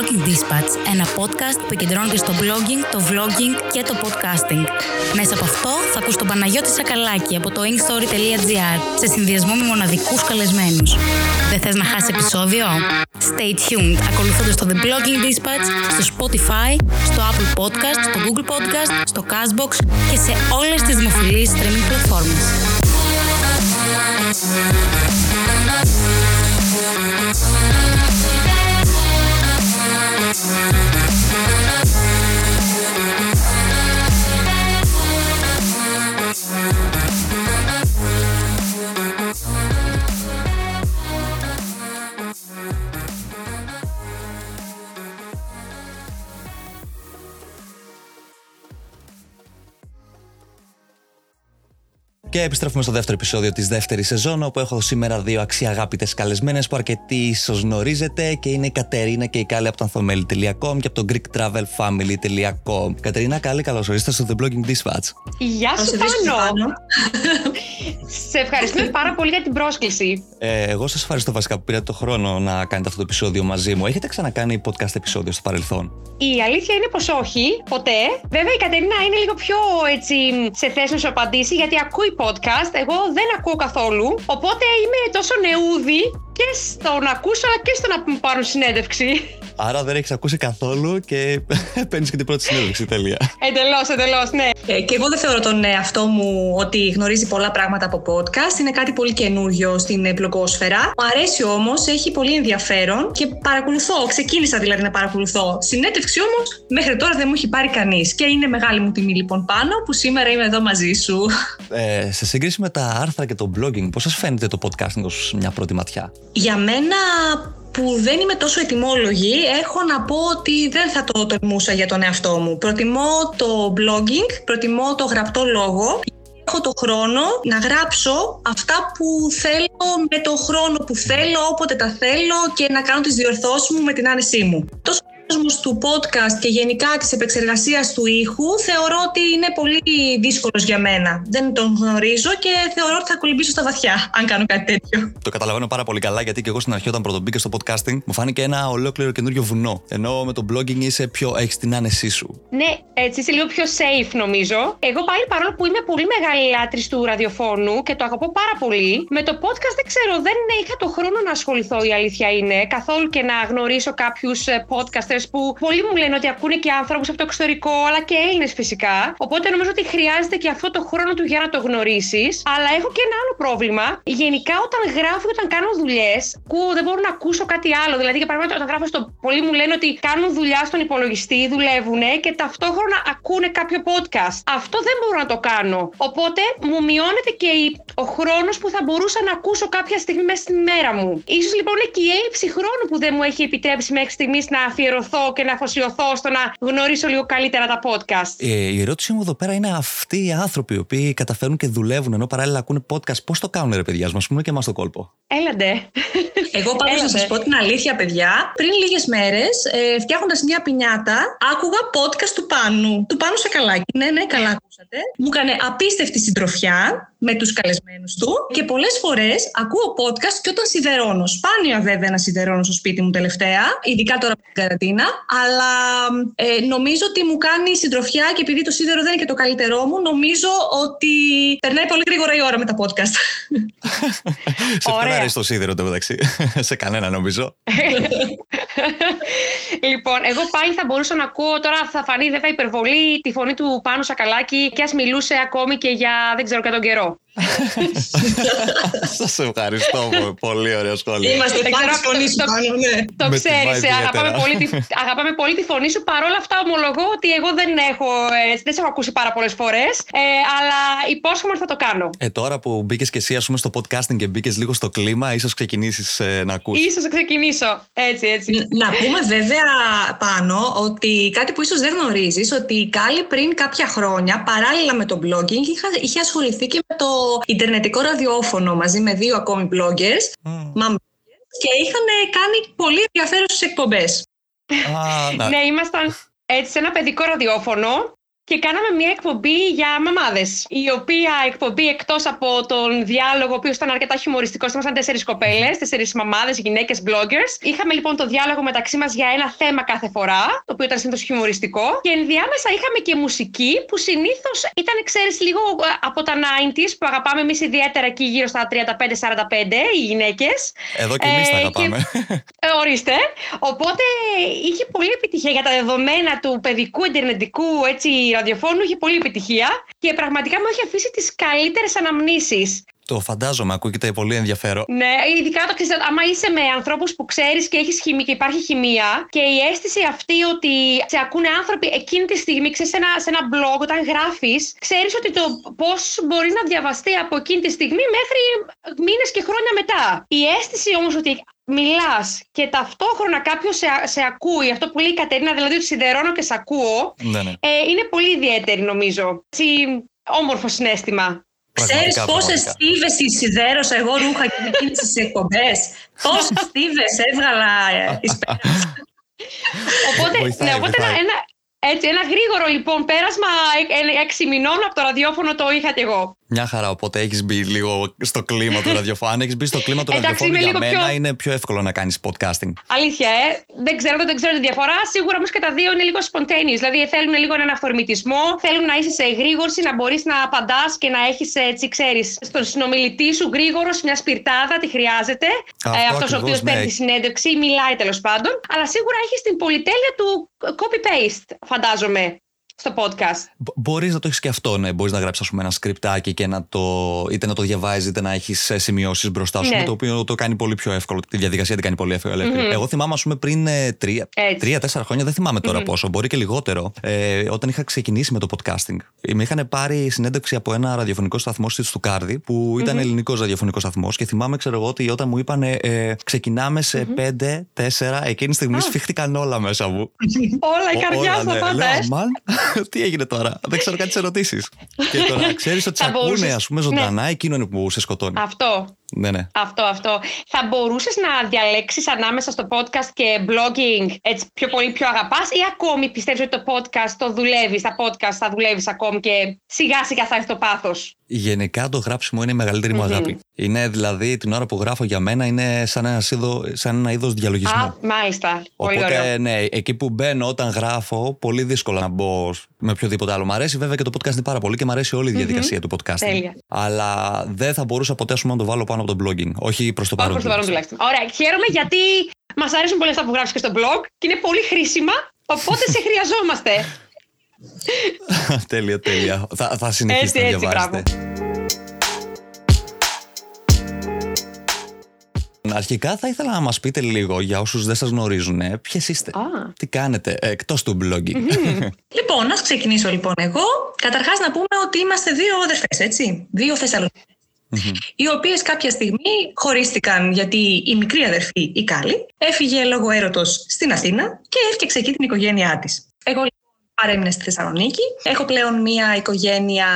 Blogging Dispatch, ένα podcast που επικεντρώνεται στο blogging, το vlogging και το podcasting. Μέσα από αυτό θα ακούς τον Παναγιώτη Σακαλάκη από το inkstory.gr σε συνδυασμό με μοναδικούς καλεσμένους. Δεν θες να χάσεις επεισόδιο; Stay tuned ακολουθώντας το The Blogging Dispatch στο Spotify, στο Apple Podcast, στο Google Podcast, στο Castbox και σε όλες τις δημοφιλείς streaming πλατφόρμες. Podcast. Και επιστρέφουμε στο δεύτερο επεισόδιο της δεύτερης σεζόν, όπου έχω σήμερα δύο αξιαγάπητες καλεσμένες που αρκετοί ίσω γνωρίζετε και είναι η Κατερίνα και η Κάλη από το ανθομέλη.com και από το greektravelfamily.com. Κατερίνα, Κάλη, καλώς ορίσατε στο The Blogging Dispatch. Γεια σου, Πάνο! σε ευχαριστούμε πάρα πολύ για την πρόσκληση. Ε, εγώ σας ευχαριστώ βασικά που πήρατε το χρόνο να κάνετε αυτό το επεισόδιο μαζί μου. Έχετε ξανακάνει podcast επεισόδιο στο παρελθόν; Η αλήθεια είναι πως όχι, ποτέ. Βέβαια, η Κατερίνα είναι λίγο πιο έτσι σε θέση να σου απαντήσει, γιατί ακούει podcast. Εγώ δεν ακούω καθόλου. Οπότε είμαι τόσο νεούδη και στο να ακούσω αλλά και στο να μου πάρουν συνέντευξη. Άρα δεν έχεις ακούσει καθόλου και παίρνεις και την πρώτη συνέντευξη. Τέλεια. Εντελώς, εντελώς, ναι. Ε, και εγώ δεν θεωρώ τον εαυτό μου ότι γνωρίζει πολλά πράγματα από podcast. Είναι κάτι πολύ καινούριο στην μπλογκόσφαιρα. Μου αρέσει όμως, έχει πολύ ενδιαφέρον και παρακολουθώ. Ξεκίνησα δηλαδή να παρακολουθώ. Συνέντευξη όμως μέχρι τώρα δεν μου έχει πάρει κανείς. Και είναι μεγάλη μου τιμή λοιπόν πάνω που σήμερα είμαι εδώ μαζί σου. Ε, σε σύγκριση με τα άρθρα και το blogging, πώς σας φαίνεται το podcasting ως μια πρώτη ματιά; Για μένα που δεν είμαι τόσο ετοιμόλογη, έχω να πω ότι δεν θα το τολμούσα για τον εαυτό μου. Προτιμώ το blogging, προτιμώ το γραπτό λόγο. Έχω το χρόνο να γράψω αυτά που θέλω με το χρόνο που θέλω, όποτε τα θέλω και να κάνω τις διορθώσεις μου με την άνεσή μου. Τόσο κόσμος του podcast και γενικά της επεξεργασίας του ήχου θεωρώ ότι είναι πολύ δύσκολος για μένα. Δεν τον γνωρίζω και θεωρώ ότι θα κολυμπήσω στα βαθιά αν κάνω κάτι τέτοιο. Το καταλαβαίνω πάρα πολύ καλά γιατί και εγώ στην αρχή όταν πρωτομπήκα στο podcasting μου φάνηκε ένα ολόκληρο καινούριο βουνό. Ενώ με το blogging είσαι πιο, έχεις την άνεσή σου. Ναι, έτσι είσαι λίγο πιο safe νομίζω. Εγώ πάλι παρόλο που είμαι πολύ μεγάλη λάτρης του ραδιοφώνου και το αγαπώ πάρα πολύ, με το podcast δεν ξέρω, δεν είχα το χρόνο να ασχοληθώ η αλήθεια είναι καθόλου και να γνωρίσω κάποιους podcasters που πολλοί μου λένε ότι ακούνε και άνθρωπου από το εξωτερικό, αλλά και Έλληνες φυσικά. Οπότε νομίζω ότι χρειάζεται και αυτό το χρόνο του για να το γνωρίσεις. Αλλά έχω και ένα άλλο πρόβλημα. Γενικά, όταν γράφω και όταν κάνω δουλειές, δεν μπορώ να ακούσω κάτι άλλο. Δηλαδή, για παράδειγμα, όταν γράφω στο. Πολλοί μου λένε ότι κάνουν δουλειά στον υπολογιστή, δουλεύουν και ταυτόχρονα ακούνε κάποιο podcast. Αυτό δεν μπορώ να το κάνω. Οπότε μου μειώνεται και ο χρόνος που θα μπορούσα να ακούσω κάποια στιγμή μέσα στην μέρα μου. σω λοιπόν είναι και η έλλειψη χρόνου που δεν μου έχει επιτρέψει μέχρι στιγμής να αφιερωθώ και να αφοσιωθώ στο να γνωρίσω λίγο καλύτερα τα podcast. Ε, η ερώτησή μου εδώ πέρα είναι αυτοί οι άνθρωποι οι οποίοι καταφέρουν και δουλεύουν ενώ παράλληλα ακούνε podcast. Πώς το κάνουν, ρε παιδιά, μας πούμε και εμάς το κόλπο. Έλαντε. Εγώ πάντως να σας πω την αλήθεια, παιδιά. Πριν λίγες μέρες, ε, φτιάχνοντας μια πινιάτα, άκουγα podcast του Πάνου. Του Πάνου Σακαλάκη. Ναι, ναι, καλά ακούσατε. Μου έκανε απίστευτη συντροφιά με τους καλεσμένους του και πολλές φορές ακούω podcast και όταν σιδερώνω. Σπάνια βέβαια να σιδερώνω στο σπίτι μου τελευταία, ειδικά τώρα από την καρατίνα, αλλά ε, νομίζω ότι μου κάνει συντροφιά και επειδή το σίδερο δεν είναι και το καλύτερό μου, νομίζω ότι περνάει πολύ γρήγορα η ώρα με τα podcast. Σε φέρνει στο σίδερο το μεταξύ. Σε κανένα νομίζω. λοιπόν, εγώ πάλι θα μπορούσα να ακούω τώρα, θα φανεί βέβαια υπερβολή τη φωνή του Πάνου Σακαλάκη και α μιλούσε ακόμη και για δεν ξέρω και τον καιρό. Σας ευχαριστώ. Πολύ ωραίο σχόλιο. Είμαστε πάντα φωνή σου, ναι. Το ξέρεις. Αγαπάμε, πολύ τη, αγαπάμε πολύ τη φωνή σου. Παρ' όλα αυτά, ομολογώ ότι εγώ δεν έχω, ε, δεν σε έχω ακούσει πάρα πολλές φορές. Ε, αλλά υπόσχομαι ότι θα το κάνω. Ε, τώρα που μπήκες και εσύ, ας πούμε, στο podcasting και μπήκες λίγο στο κλίμα, ίσως ξεκινήσεις ε, να ακούσει. σω ξεκινήσω. Έτσι, έτσι. Να πούμε βέβαια πάνω ότι κάτι που ίσως δεν γνωρίζεις, ότι η Κάλλη πριν κάποια χρόνια, παράλληλα με το blogging, είχε ασχοληθεί και με το Ιντερνετικό ραδιόφωνο μαζί με δύο ακόμη bloggers mm. και είχαν κάνει πολύ ενδιαφέρουσες εκπομπές. ναι, ήμασταν έτσι σε ένα παιδικό ραδιόφωνο και κάναμε μια εκπομπή για μαμάδες. Η οποία εκπομπή εκτός από τον διάλογο, ο οποίος ήταν αρκετά χιουμοριστικός, ήμασταν τέσσερις κοπέλες, τέσσερις μαμάδες, γυναίκες, bloggers. Είχαμε λοιπόν το διάλογο μεταξύ μας για ένα θέμα κάθε φορά, το οποίο ήταν συνήθως χιουμοριστικό. Και ενδιάμεσα είχαμε και μουσική που συνήθως ήταν, ξέρεις, λίγο ε, από τα 90s που αγαπάμε εμείς ιδιαίτερα εκεί γύρω στα 35-45 οι γυναίκες. Εδώ και εμείς τα ε, αγαπάμε. Ε, ορίστε. Οπότε είχε πολύ επιτυχία για τα δεδομένα του παιδικού εντερνετικού έτσι, ραδιοφώνου, είχε πολύ επιτυχία και πραγματικά μου έχει αφήσει τις καλύτερες αναμνήσεις. Το φαντάζομαι, ακούγεται πολύ ενδιαφέρον. Ναι, ειδικά το ξέρει, άμα είσαι με ανθρώπους που ξέρεις και έχεις χημία και υπάρχει χημεία και η αίσθηση αυτή ότι σε ακούνε άνθρωποι εκείνη τη στιγμή, ξέρεις, σε ένα, σε ένα blog, όταν γράφεις, ξέρεις ότι το πώς μπορείς να διαβαστεί από εκείνη τη στιγμή μέχρι μήνες και χρόνια μετά. Η αίσθηση όμως ότι μιλάς και ταυτόχρονα κάποιος σε, σε ακούει, αυτό που λέει η Κατερίνα, δηλαδή ότι σιδερώνω και σε ακούω, ναι, ναι. Ε, είναι πολύ ιδιαίτερη νομίζω. Έτσι, όμορφο συνέστημα. Ξέρεις πόσες στίβες σιδέρωσα εγώ ρούχα και εκείνε τι εκπομπές. Πόσες στίβες έβγαλα εις ε, Οπότε, ναι, οπότε ένα, έτσι, ένα γρήγορο λοιπόν πέρασμα έξι μηνών από το ραδιόφωνο το είχα και εγώ. Μια χαρά, οπότε έχεις μπει λίγο στο κλίμα του ραδιοφώνου. Αν έχεις μπει στο κλίμα του ραδιοφώνου, για μένα πιο... είναι πιο εύκολο να κάνεις podcasting. Αλήθεια, ε. Δεν ξέρω, δεν ξέρω τη διαφορά. Σίγουρα όμως και τα δύο είναι λίγο spontaneous. Δηλαδή θέλουν λίγο έναν αφορμητισμό, θέλουν να είσαι σε γρήγορση, να μπορείς να απαντάς και να έχεις έτσι, ξέρεις, στον συνομιλητή σου γρήγορο, μια σπιρτάδα, τη χρειάζεται. Αυτό ε, ο οποίος ναι. παίρνει τη συνέντευξη, μιλάει τέλος πάντων. Αλλά σίγουρα έχεις την πολυτέλεια του copy-paste, φαντάζομαι στο podcast. Μπορείς να το έχεις και αυτό, ναι. Μπορείς να γράψεις ένα σκριπτάκι και να το, είτε να το διαβάζεις είτε να έχεις ε, σημειώσεις μπροστά σου. Ναι. Το οποίο το κάνει πολύ πιο εύκολο. Τη διαδικασία την κάνει πολύ εύκολο. Mm-hmm. Εγώ θυμάμαι, ας πούμε, πριν ε, τρία-τέσσερα χρόνια, δεν θυμάμαι τώρα mm-hmm. πόσο, μπορεί και λιγότερο, ε, όταν είχα ξεκινήσει με το podcasting. Με είχαν πάρει συνέντευξη από ένα ραδιοφωνικό σταθμό στη Στουκάρδη, που ήταν mm-hmm. ελληνικός ραδιοφωνικός σταθμός. Και θυμάμαι, ξέρω εγώ, ότι όταν μου είπαν ε, ξεκινάμε σε πέντε, τέσσερα, εκείνη τη στιγμή oh. σφίχτηκαν όλα μέσα μου. όλα, η καρδιά σου πάντα. Τι έγινε τώρα, δεν ξέρω κάτι ερωτήσεις. και τώρα ξέρεις ότι σε ακούνε, ας πούμε, ζωντανά, ναι. εκείνο είναι που σε σκοτώνει. Αυτό. Ναι, ναι. Αυτό, αυτό. Θα μπορούσες να διαλέξεις ανάμεσα στο podcast και blogging έτσι πιο πολύ πιο αγαπάς, ή ακόμη πιστεύεις ότι το podcast το δουλεύεις, τα podcast θα δουλεύεις ακόμη και σιγά σιγά θα έχει το πάθος; Γενικά το γράψιμο είναι η μεγαλύτερη μου αγάπη. Είναι δηλαδή την ώρα που γράφω για μένα είναι σαν ένας, είδο, σαν ένα είδος διαλογισμού. Α, μάλιστα. Πολύ Οπότε ωραίο. ναι, εκεί που μπαίνω όταν γράφω, πολύ δύσκολο να μπω με οποιοδήποτε άλλο. Μ' αρέσει βέβαια και το podcast είναι πάρα πολύ και μ' αρέσει όλη η διαδικασία του podcast. Τέλεια. Αλλά δεν θα μπορούσα ποτέ να το βάλω πάνω από το blogging. Όχι προς το παρόν. Προς το παρόν τουλάχιστον. Ωραία, χαίρομαι γιατί μας αρέσουν πολύ αυτά που γράφεις και στο blog και είναι πολύ χρήσιμα. Οπότε σε χρειαζόμαστε. τέλεια, τέλεια. Θα, θα συνεχίσετε να διαβάζετε. Αρχικά θα ήθελα να μας πείτε λίγο για όσους δεν σας γνωρίζουν ποιες είστε, τι κάνετε εκτός του blogging; λοιπόν, ας ξεκινήσω λοιπόν εγώ. Καταρχάς να πούμε ότι είμαστε δύο αδερφές, έτσι, δύο οι οποίες κάποια στιγμή χωρίστηκαν γιατί η μικρή αδερφή, η Κάλλη, έφυγε λόγω έρωτος στην Αθήνα και έφτιαξε εκεί την οικογένειά της. Εγώ παρέμεινα στη Θεσσαλονίκη. Έχω πλέον μία οικογένεια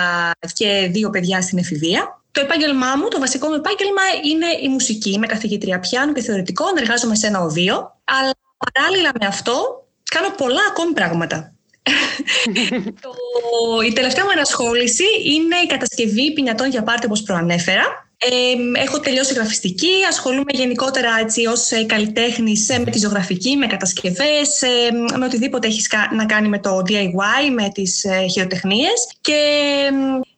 και δύο παιδιά στην εφηβεία. Το επάγγελμά μου, το βασικό μου επάγγελμα είναι η μουσική. Είμαι καθηγήτρια πιάνου και θεωρητικών, εργάζομαι σε ένα οδείο. Αλλά παράλληλα με αυτό, κάνω πολλά ακόμη πράγματα. το, η τελευταία μου ενασχόληση είναι η κατασκευή πινιατών για πάρτι, όπως προανέφερα. Ε, έχω τελειώσει γραφιστική, ασχολούμαι γενικότερα έτσι ως ε, καλλιτέχνης ε, με τη ζωγραφική, με κατασκευές, ε, με οτιδήποτε έχεις να κάνει με το DIY, με τις ε, χειροτεχνίες και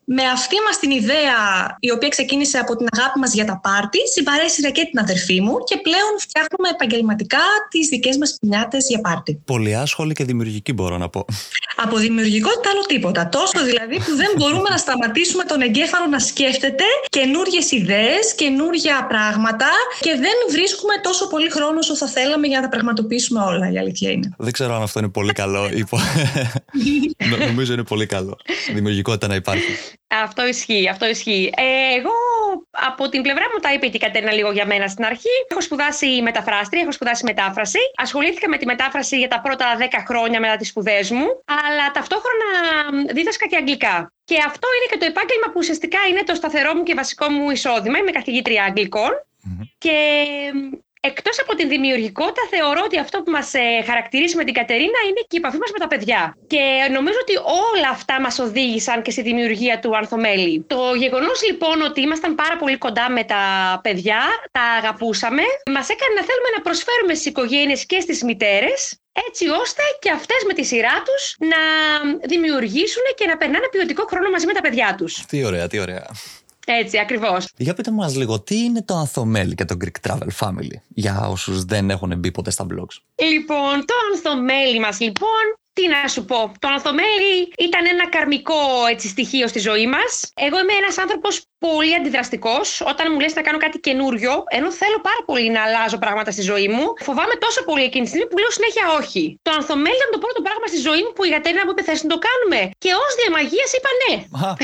με αυτή μας την ιδέα, η οποία ξεκίνησε από την αγάπη μας για τα πάρτι, συμπαρέσυρα και την αδερφή μου και πλέον φτιάχνουμε επαγγελματικά τις δικές μας πινιάτες για πάρτι. Πολύ άσχολη και δημιουργική μπορώ να πω. Από δημιουργικότητα άλλο τίποτα. Τόσο δηλαδή που δεν μπορούμε να σταματήσουμε τον εγκέφαλο να σκέφτεται καινούριε ιδέες, καινούργια πράγματα και δεν βρίσκουμε τόσο πολύ χρόνο όσο θα θέλαμε για να τα πραγματοποιήσουμε όλα. Η αλήθεια είναι. Δεν ξέρω αν αυτό είναι πολύ καλό. Νομίζω είναι πολύ καλό. Δημιουργικότητα να υπάρχει. Αυτό ισχύει, αυτό ισχύει. Ε, εγώ από την πλευρά μου τα είπε και η Κατέρινα λίγο για μένα στην αρχή. Έχω σπουδάσει μεταφράστρια, έχω σπουδάσει μετάφραση. Ασχολήθηκα με τη μετάφραση για τα πρώτα 10 χρόνια μετά τις σπουδές μου, αλλά ταυτόχρονα δίδασκα και αγγλικά. Και αυτό είναι και το επάγγελμα που ουσιαστικά είναι το σταθερό μου και βασικό μου εισόδημα. Είμαι καθηγήτρια αγγλικών. Και Εκτός από την δημιουργικότητα, θεωρώ ότι αυτό που μας ε, χαρακτηρίζει με την Κατερίνα είναι και η επαφή μας με τα παιδιά. Και νομίζω ότι όλα αυτά μας οδήγησαν και στη δημιουργία του Ανθομέλη. Το γεγονός λοιπόν ότι ήμασταν πάρα πολύ κοντά με τα παιδιά, τα αγαπούσαμε, μας έκανε να θέλουμε να προσφέρουμε στις οικογένειες και στις μητέρες έτσι ώστε και αυτές με τη σειρά τους να δημιουργήσουν και να περνάνε ποιοτικό χρόνο μαζί με τα παιδιά τους. Τι ωραία, τι ωραία. Έτσι, ακριβώς. Για πείτε μας λίγο, τι είναι το Ανθομέλη και το Greek Travel Family, για όσους δεν έχουν μπει ποτέ στα blogs; Λοιπόν, το Ανθομέλη μας λοιπόν τι να σου πω. Το ανθομέλι ήταν ένα καρμικό έτσι, στοιχείο στη ζωή μας. Εγώ είμαι ένας άνθρωπος πολύ αντιδραστικός. Όταν μου λες να κάνω κάτι καινούριο, ενώ θέλω πάρα πολύ να αλλάζω πράγματα στη ζωή μου, φοβάμαι τόσο πολύ εκείνη τη στιγμή που λέω συνέχεια όχι. Το ανθομέλι ήταν το πρώτο πράγμα στη ζωή μου που η Γατέρινα μου είπε: Θες να το κάνουμε. Και ως διαμαγείας είπα ναι.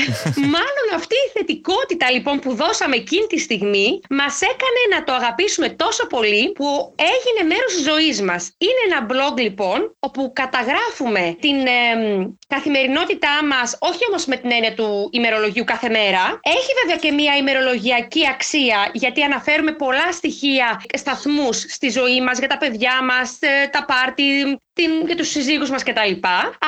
Μάλλον αυτή η θετικότητα λοιπόν που δώσαμε εκείνη τη στιγμή μας έκανε να το αγαπήσουμε τόσο πολύ που έγινε μέρος της ζωής μας. Είναι ένα blog λοιπόν όπου καταγράφουμε την καθημερινότητά μας, όχι όμως με την έννοια του ημερολογίου κάθε μέρα. Έχει βέβαια και μια ημερολογιακή αξία, γιατί αναφέρουμε πολλά στοιχεία, σταθμούς στη ζωή μας, για τα παιδιά μας, ε, τα πάρτι, την, για τους συζύγους μας κτλ.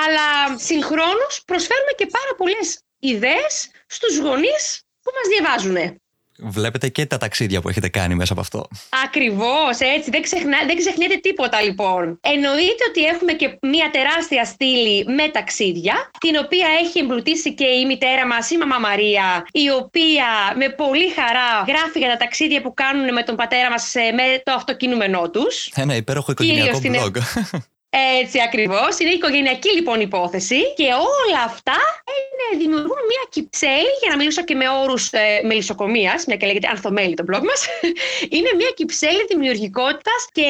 Αλλά συγχρόνως προσφέρουμε και πάρα πολλές ιδέες στους γονείς που μας διαβάζουν. Βλέπετε και τα ταξίδια που έχετε κάνει μέσα από αυτό. Ακριβώς, έτσι. Δεν, ξεχνά, δεν ξεχνιέται τίποτα λοιπόν. Εννοείται ότι έχουμε και μια τεράστια στήλη με ταξίδια, την οποία έχει εμπλουτίσει και η μητέρα μας, η Μαμά Μαρία, η οποία με πολύ χαρά γράφει για τα ταξίδια που κάνουν με τον πατέρα μας με το αυτοκινούμενό τους. Ένα υπέροχο οικογενειακό blog. Έτσι ακριβώς. Είναι η οικογενειακή λοιπόν υπόθεση και όλα αυτά είναι, δημιουργούν μια κυψέλη, για να μιλήσω και με όρους ε, μελισσοκομείας, μια και λέγεται Ανθομέλη το blog μας. είναι μια κυψέλη δημιουργικότητας και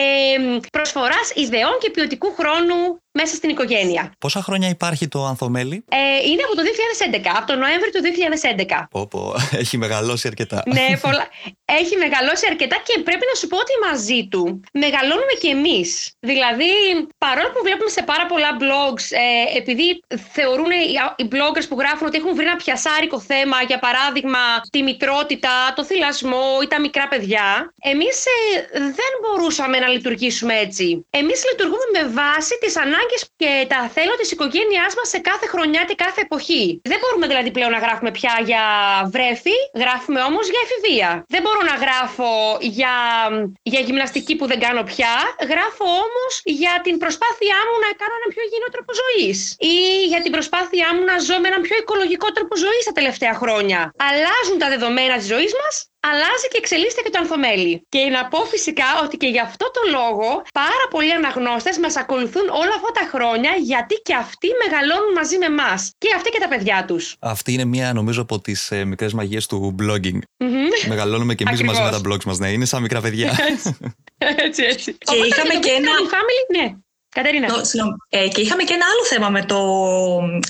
προσφοράς ιδεών και ποιοτικού χρόνου μέσα στην οικογένεια. Πόσα χρόνια υπάρχει το Ανθομέλη; Ε, είναι από το 2011, από τον Νοέμβριο του 2011. Πω, πω, έχει μεγαλώσει αρκετά. ναι, πολλά... έχει μεγαλώσει αρκετά και πρέπει να σου πω ότι μαζί του μεγαλώνουμε και εμείς. Δηλαδή, παρόλο που βλέπουμε σε πάρα πολλά blogs, ε, επειδή θεωρούν οι bloggers που γράφουν ότι έχουν βρει ένα πιασάρικο θέμα, για παράδειγμα τη μητρότητα, το θυλασμό ή τα μικρά παιδιά, εμείς ε, δεν μπορούσαμε να λειτουργήσουμε έτσι. Εμείς λειτουργούμε με βάση τις ανάγκες και τα θέλω της οικογένειάς μας σε κάθε χρονιά και κάθε εποχή. Δεν μπορούμε δηλαδή πλέον να γράφουμε πια για βρέφη, γράφουμε όμως για εφηβεία. Δεν μπορώ να γράφω για, για γυμναστική που δεν κάνω πια, γράφω όμως για την προσπάθειά μου να κάνω ένα πιο υγιεινό τρόπο ζωής. Ή για την προσπάθειά μου να ζω με έναν πιο οικολογικό τρόπο ζωής τα τελευταία χρόνια. Αλλάζουν τα δεδομένα της ζωής μας αλλάζει και εξελίσσεται και το ανθομέλι. Και να πω φυσικά ότι και γι' αυτό το λόγο πάρα πολλοί αναγνώστες μας ακολουθούν όλα αυτά τα χρόνια γιατί και αυτοί μεγαλώνουν μαζί με εμάς. Και αυτοί και τα παιδιά τους. Αυτή είναι μία νομίζω από τις ε, μικρές μαγείες του blogging. Μεγαλώνουμε και εμείς μαζί με τα blogs μας. Ναι, είναι σαν μικρά παιδιά. έτσι, έτσι. Και είχαμε και ένα. Family, ναι. Κατερίνα. ε, και είχαμε και ένα άλλο θέμα με το,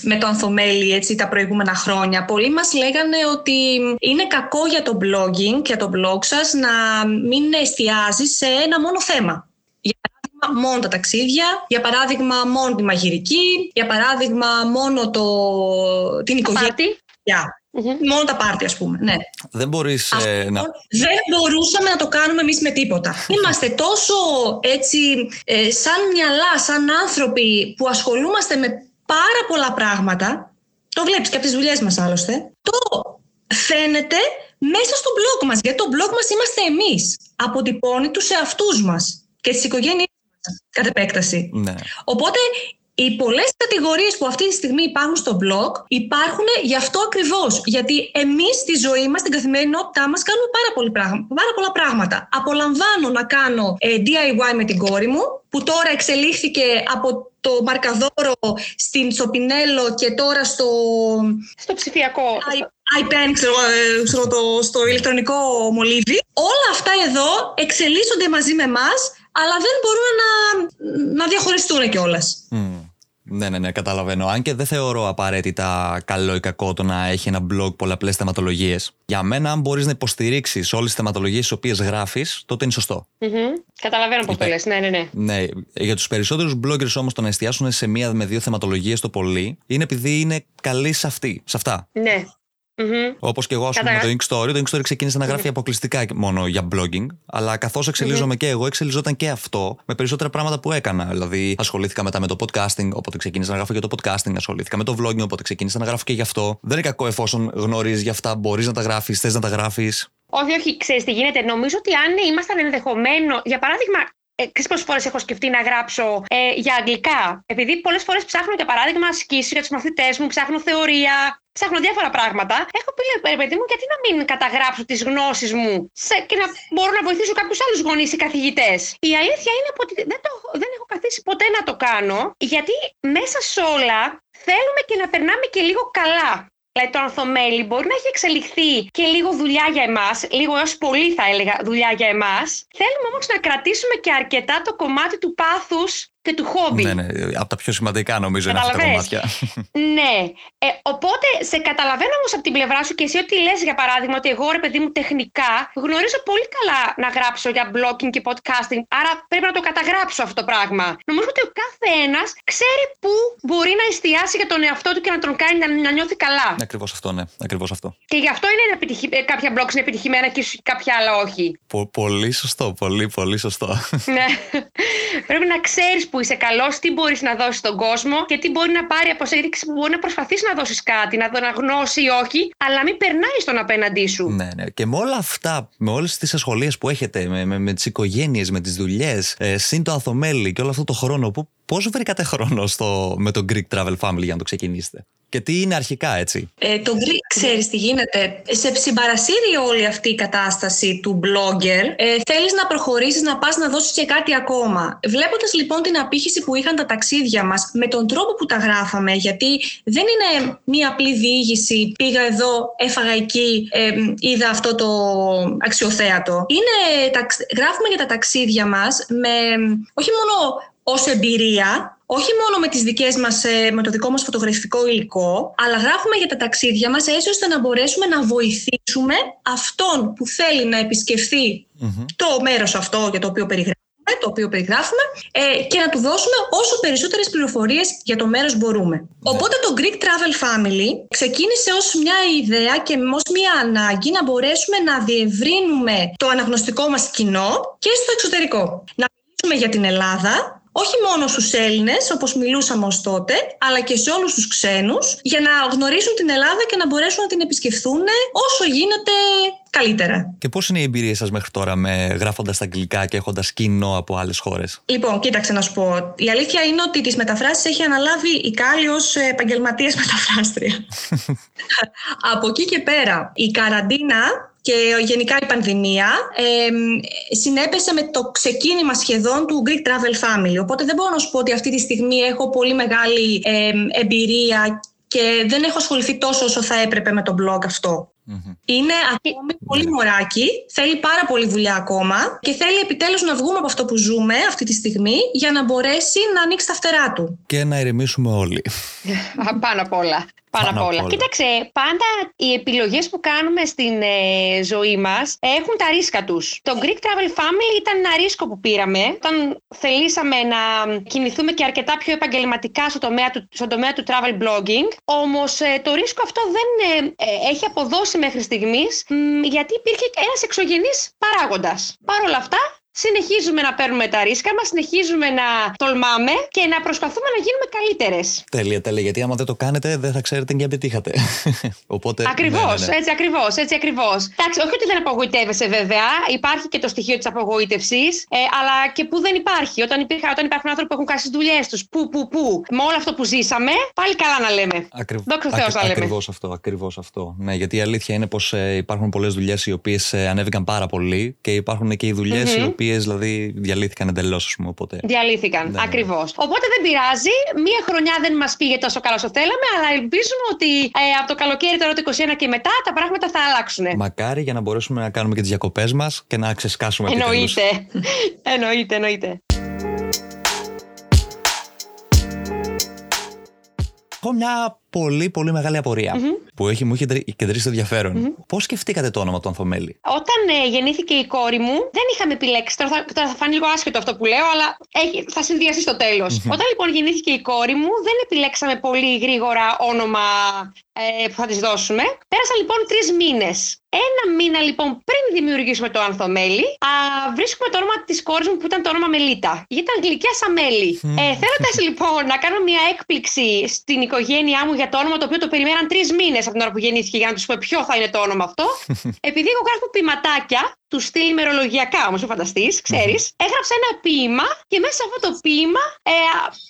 με το ανθομέλι έτσι, τα προηγούμενα χρόνια. Πολλοί μας λέγανε ότι είναι κακό για το blogging, για το blog σας, να μην εστιάζει σε ένα μόνο θέμα. Για παράδειγμα, μόνο τα ταξίδια, για παράδειγμα, μόνο τη μαγειρική, για παράδειγμα, μόνο το, την οικογένεια. Μόνο τα πάρτι, ας πούμε. Ναι. Δεν μπορείς ε, να. Δεν μπορούσαμε να το κάνουμε εμείς με τίποτα. Είμαστε τόσο έτσι, ε, σαν μυαλά, σαν άνθρωποι που ασχολούμαστε με πάρα πολλά πράγματα. Το βλέπεις και από τις δουλειές μας άλλωστε. Το φαίνεται μέσα στο blog μας. Γιατί το blog μας είμαστε εμείς. Αποτυπώνει τους εαυτούς μας και τις οικογένειές μας, κατ' επέκταση. Ναι. Οπότε οι πολλές κατηγορίες που αυτή τη στιγμή υπάρχουν στο blog υπάρχουν γι' αυτό ακριβώς. Γιατί εμείς στη ζωή μας, στην καθημερινότητά μας, κάνουμε πάρα, πολύ πράγμα, πάρα πολλά πράγματα. Απολαμβάνω να κάνω ε, DIY με την κόρη μου, που τώρα εξελίχθηκε από το Μαρκαδόρο στην Σοπινέλο και τώρα στο. Στο ψηφιακό. iPen, ξέρω, ε, ξέρω το, στο ηλεκτρονικό μολύβι. Όλα αυτά εδώ εξελίσσονται μαζί με εμά, αλλά δεν μπορούν να, να διαχωριστούν κιόλας. Mm. Ναι, ναι, ναι, καταλαβαίνω. Αν και δεν θεωρώ απαραίτητα καλό ή κακό το να έχει ένα blog πολλαπλές θεματολογίες. Για μένα, αν μπορείς να υποστηρίξεις όλες τις θεματολογίες τις οποίες γράφεις, τότε είναι σωστό. Mm-hmm. Καταλαβαίνω πώς το λες. Ναι, ναι, ναι. Ναι. Για τους περισσότερους bloggers όμως το να εστιάσουν σε μία με δύο θεματολογίες το πολύ είναι επειδή είναι καλοί σε, αυτή, σε αυτά. Ναι. Μμμ. Όπως και εγώ, ας πούμε, με Κατα- το Ink Story. Το Ink Story ξεκίνησε να γράφει αποκλειστικά μόνο για blogging. Αλλά καθώς εξελίζομαι και εγώ, εξελιζόταν και αυτό με περισσότερα πράγματα που έκανα. Δηλαδή, ασχολήθηκα μετά με το podcasting, οπότε ξεκίνησα να γράφω για το podcasting. Ασχολήθηκα με το vlogging, οπότε ξεκίνησα να γράφω και γι' αυτό. Δεν είναι κακό εφόσον γνωρίζεις γι' αυτά, μπορείς να τα γράφεις, θες να τα γράφεις. Όχι, όχι, ξέρεις τι γίνεται. Νομίζω ότι αν ήμασταν ενδεχομένο. Για παράδειγμα, ε, ξέρεις πόσες φορές έχω σκεφτεί να γράψω ε, για αγγλικά; Επειδή πολλές φορές ψάχνω, για παράδειγμα, ασκήσεις για τους μαθητές μου, ψάχνω θεωρία, ψάχνω διάφορα πράγματα. Έχω πει, ρε παιδί μου, γιατί να μην καταγράψω τις γνώσεις μου σε, και να μπορώ να βοηθήσω κάποιους άλλους γονείς ή καθηγητές; Η αλήθεια είναι ότι δεν, το, έχω- δεν έχω καθίσει ποτέ να το κάνω, γιατί μέσα σε όλα θέλουμε και να περνάμε και λίγο καλά. Δηλαδή το ανθομέλι μπορεί να έχει εξελιχθεί και λίγο δουλειά για εμάς, λίγο έως πολύ θα έλεγα δουλειά για εμάς. Θέλουμε όμως να κρατήσουμε και αρκετά το κομμάτι του πάθους και του χόμπι. Ναι, ναι, από τα πιο σημαντικά νομίζω είναι αυτά τα Καταλαβες. κομμάτια. Ναι. Ε, οπότε σε καταλαβαίνω όμως από την πλευρά σου και εσύ ότι λες για παράδειγμα ότι εγώ ρε παιδί μου τεχνικά γνωρίζω πολύ καλά να γράψω για blogging και podcasting. Άρα πρέπει να το καταγράψω αυτό το πράγμα. Νομίζω ότι ο κάθε ένα ξέρει πού μπορεί να εστιάσει για τον εαυτό του και να τον κάνει να, να νιώθει καλά. Ακριβώς αυτό, ναι. Ακριβώς αυτό. Και γι' αυτό είναι επιτυχη... ε, κάποια blogs είναι επιτυχημένα και ίσως κάποια άλλα όχι. Πο- πολύ σωστό, πολύ, πολύ σωστό. ναι. Πρέπει να ξέρεις που είσαι καλός, τι μπορείς να δώσεις στον κόσμο και τι μπορεί να πάρει από εξέλιξη που μπορεί να προσπαθήσεις να δώσεις κάτι, να τον αγνώσει ή όχι, αλλά μην περνάει στον απέναντί σου. Ναι, ναι. Και με όλα αυτά, με όλες τις ασχολίες που έχετε, με, με, με τις οικογένειες, με τις δουλειές, ε, συν το αθομέλι και όλο αυτό το χρόνο, πώς βρήκατε χρόνο στο, με το Greek Travel Family για να το ξεκινήσετε; Και τι είναι αρχικά, έτσι; Ε, το Greek, ξέρεις τι γίνεται; Σε συμπαρασύρει όλη αυτή η κατάσταση του blogger. Ε, θέλεις να προχωρήσεις, να πας να δώσεις και κάτι ακόμα. Βλέποντας λοιπόν την απήχηση που είχαν τα ταξίδια μας, με τον τρόπο που τα γράφαμε, γιατί δεν είναι μία απλή διήγηση, πήγα εδώ, έφαγα εκεί, ε, είδα αυτό το αξιοθέατο. Είναι, ταξ- γράφουμε για τα ταξίδια μας με όχι μόνο ως εμπειρία, όχι μόνο με, τις δικές μας, ε, με το δικό μας φωτογραφικό υλικό, αλλά γράφουμε για τα ταξίδια μας έτσι ώστε να μπορέσουμε να βοηθήσουμε αυτόν που θέλει να επισκεφθεί το μέρος αυτό για το οποίο περιγράφουμε, το οποίο περιγράφουμε ε, και να του δώσουμε όσο περισσότερες πληροφορίες για το μέρος μπορούμε. Οπότε το Greek Travel Family ξεκίνησε ως μια ιδέα και ως μια ανάγκη να μπορέσουμε να διευρύνουμε το αναγνωστικό μας κοινό και στο εξωτερικό. Να μιλήσουμε για την Ελλάδα, όχι μόνο στους Έλληνες, όπως μιλούσαμε ως τότε, αλλά και σε όλους τους ξένους, για να γνωρίσουν την Ελλάδα και να μπορέσουν να την επισκεφθούν όσο γίνεται καλύτερα. Και πώς είναι η εμπειρία σας μέχρι τώρα με γράφοντας τα αγγλικά και έχοντας κοινό από άλλες χώρες; Λοιπόν, κοίταξε να σου πω. Η αλήθεια είναι ότι τις μεταφράσεις έχει αναλάβει η Κάλλη ως επαγγελματίας μεταφράστρια. από εκεί και πέρα, η καραντίνα και γενικά η πανδημία ε, συνέπεσε με το ξεκίνημα σχεδόν του Greek Travel Family. Οπότε δεν μπορώ να σου πω ότι αυτή τη στιγμή έχω πολύ μεγάλη ε, εμπειρία και δεν έχω ασχοληθεί τόσο όσο θα έπρεπε με το blog αυτό. Είναι ακόμη πολύ μωράκι, θέλει πάρα πολύ δουλειά ακόμα και θέλει επιτέλους να βγούμε από αυτό που ζούμε αυτή τη στιγμή για να μπορέσει να ανοίξει τα φτερά του. Και να ηρεμήσουμε όλοι. Πάνω απ' όλα. Πάνω απ' όλα. Κοίταξε, πάντα οι επιλογές που κάνουμε στην ε, ζωή μας έχουν τα ρίσκα τους. Το Greek Travel Family ήταν ένα ρίσκο που πήραμε όταν θελήσαμε να κινηθούμε και αρκετά πιο επαγγελματικά στο τομέα του, στον τομέα του travel blogging. Όμως το ρίσκο αυτό δεν ε, ε, έχει αποδώσει μέχρι στιγμής γιατί υπήρχε ένας εξωγενής παράγοντας. Παρ' όλα αυτά, συνεχίζουμε να παίρνουμε τα ρίσκα μας, συνεχίζουμε να τολμάμε και να προσπαθούμε να γίνουμε καλύτερες. Τέλεια, τέλεια. Γιατί άμα δεν το κάνετε, δεν θα ξέρετε και αν πετύχατε. Οπότε. Ακριβώς, ναι, ναι, ναι. έτσι ακριβώς, έτσι ακριβώς. Εντάξει, όχι ότι δεν απογοητεύεσαι βέβαια, υπάρχει και το στοιχείο της απογοήτευσης, ε, αλλά και που δεν υπάρχει. Όταν, υπήρχα, όταν υπάρχουν άνθρωποι που έχουν χάσει τις δουλειές τους, που, που, που, με όλο αυτό που ζήσαμε, πάλι καλά να λέμε. Ακριβ... Δόξα τω Θεώ, να λέμε. Ακριβώς αυτό, ακριβώς αυτό. Ναι, γιατί η αλήθεια είναι πως ε, υπάρχουν πολλές δουλειές οι οποίες ε, ανέβηκαν πάρα πολύ και υπάρχουν και οι δουλειε οι οποίες δηλαδή διαλύθηκαν εντελώς, ας πούμε. Οπότε... Διαλύθηκαν, Ναι, ναι. ακριβώς. Οπότε δεν πειράζει. Μία χρονιά δεν μας πήγε τόσο καλά όσο θέλαμε, αλλά ελπίζουμε ότι ε, από το καλοκαίρι τώρα το 2021 και μετά τα πράγματα θα αλλάξουν. Μακάρι για να μπορέσουμε να κάνουμε και τις διακοπές μας και να ξεσκάσουμε επιτέλους. Εννοείται. εννοείται, εννοείται. Έχω μια πολύ πολύ μεγάλη απορία. που έχει, μου έχει κεντρήσει το ενδιαφέρον. Mm-hmm. Πώς σκεφτήκατε το όνομα του Ανθομέλη; Όταν ε, γεννήθηκε η κόρη μου, δεν είχαμε επιλέξει. Τώρα θα, τώρα θα φανεί λίγο άσχετο αυτό που λέω, αλλά έχει, θα συνδυαστεί στο τέλος. Mm-hmm. Όταν λοιπόν γεννήθηκε η κόρη μου, δεν επιλέξαμε πολύ γρήγορα όνομα ε, που θα της δώσουμε. Πέρασαν λοιπόν τρεις μήνες. Ένα μήνα λοιπόν πριν δημιουργήσουμε το Ανθομέλη, α, βρίσκουμε το όνομα της κόρης μου που ήταν το όνομα Μελίτα. Γιατί ήταν γλυκιά σαν μέλι. ε, Θέλοντας λοιπόν να κάνω μια έκπληξη στην οικογένειά μου για το όνομα το οποίο το περιμέναν τρεις μήνες από την ώρα που γεννήθηκε για να τους πούμε ποιο θα είναι το όνομα αυτό. Επειδή εγώ γράφω ποιηματάκια, του στείλει ημερολογιακά όμως, ο φανταστής, ξέρεις, έγραψα ένα ποίημα και μέσα σε αυτό το ποίημα ε,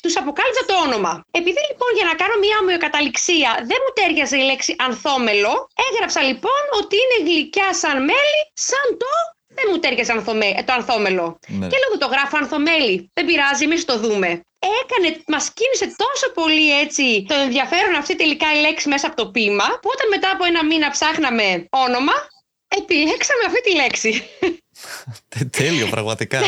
τους αποκάλυψα το όνομα. Επειδή λοιπόν για να κάνω μια ομοιοκαταληξία δεν μου τέριαζε η λέξη ανθόμελο, έγραψα λοιπόν ότι είναι γλυκιά σαν μέλι, σαν το δεν μου τέριαζε το ανθόμελο. Ναι. Και λόγω το γράφω ανθομέλι. Δεν πειράζει, εμείς το δούμε. Έκανε, μας κίνησε τόσο πολύ έτσι το ενδιαφέρον αυτή τελικά η λέξη μέσα από το ποίημα, που όταν μετά από ένα μήνα ψάχναμε όνομα, επιλέξαμε αυτή τη λέξη. Τέλειο, πραγματικά.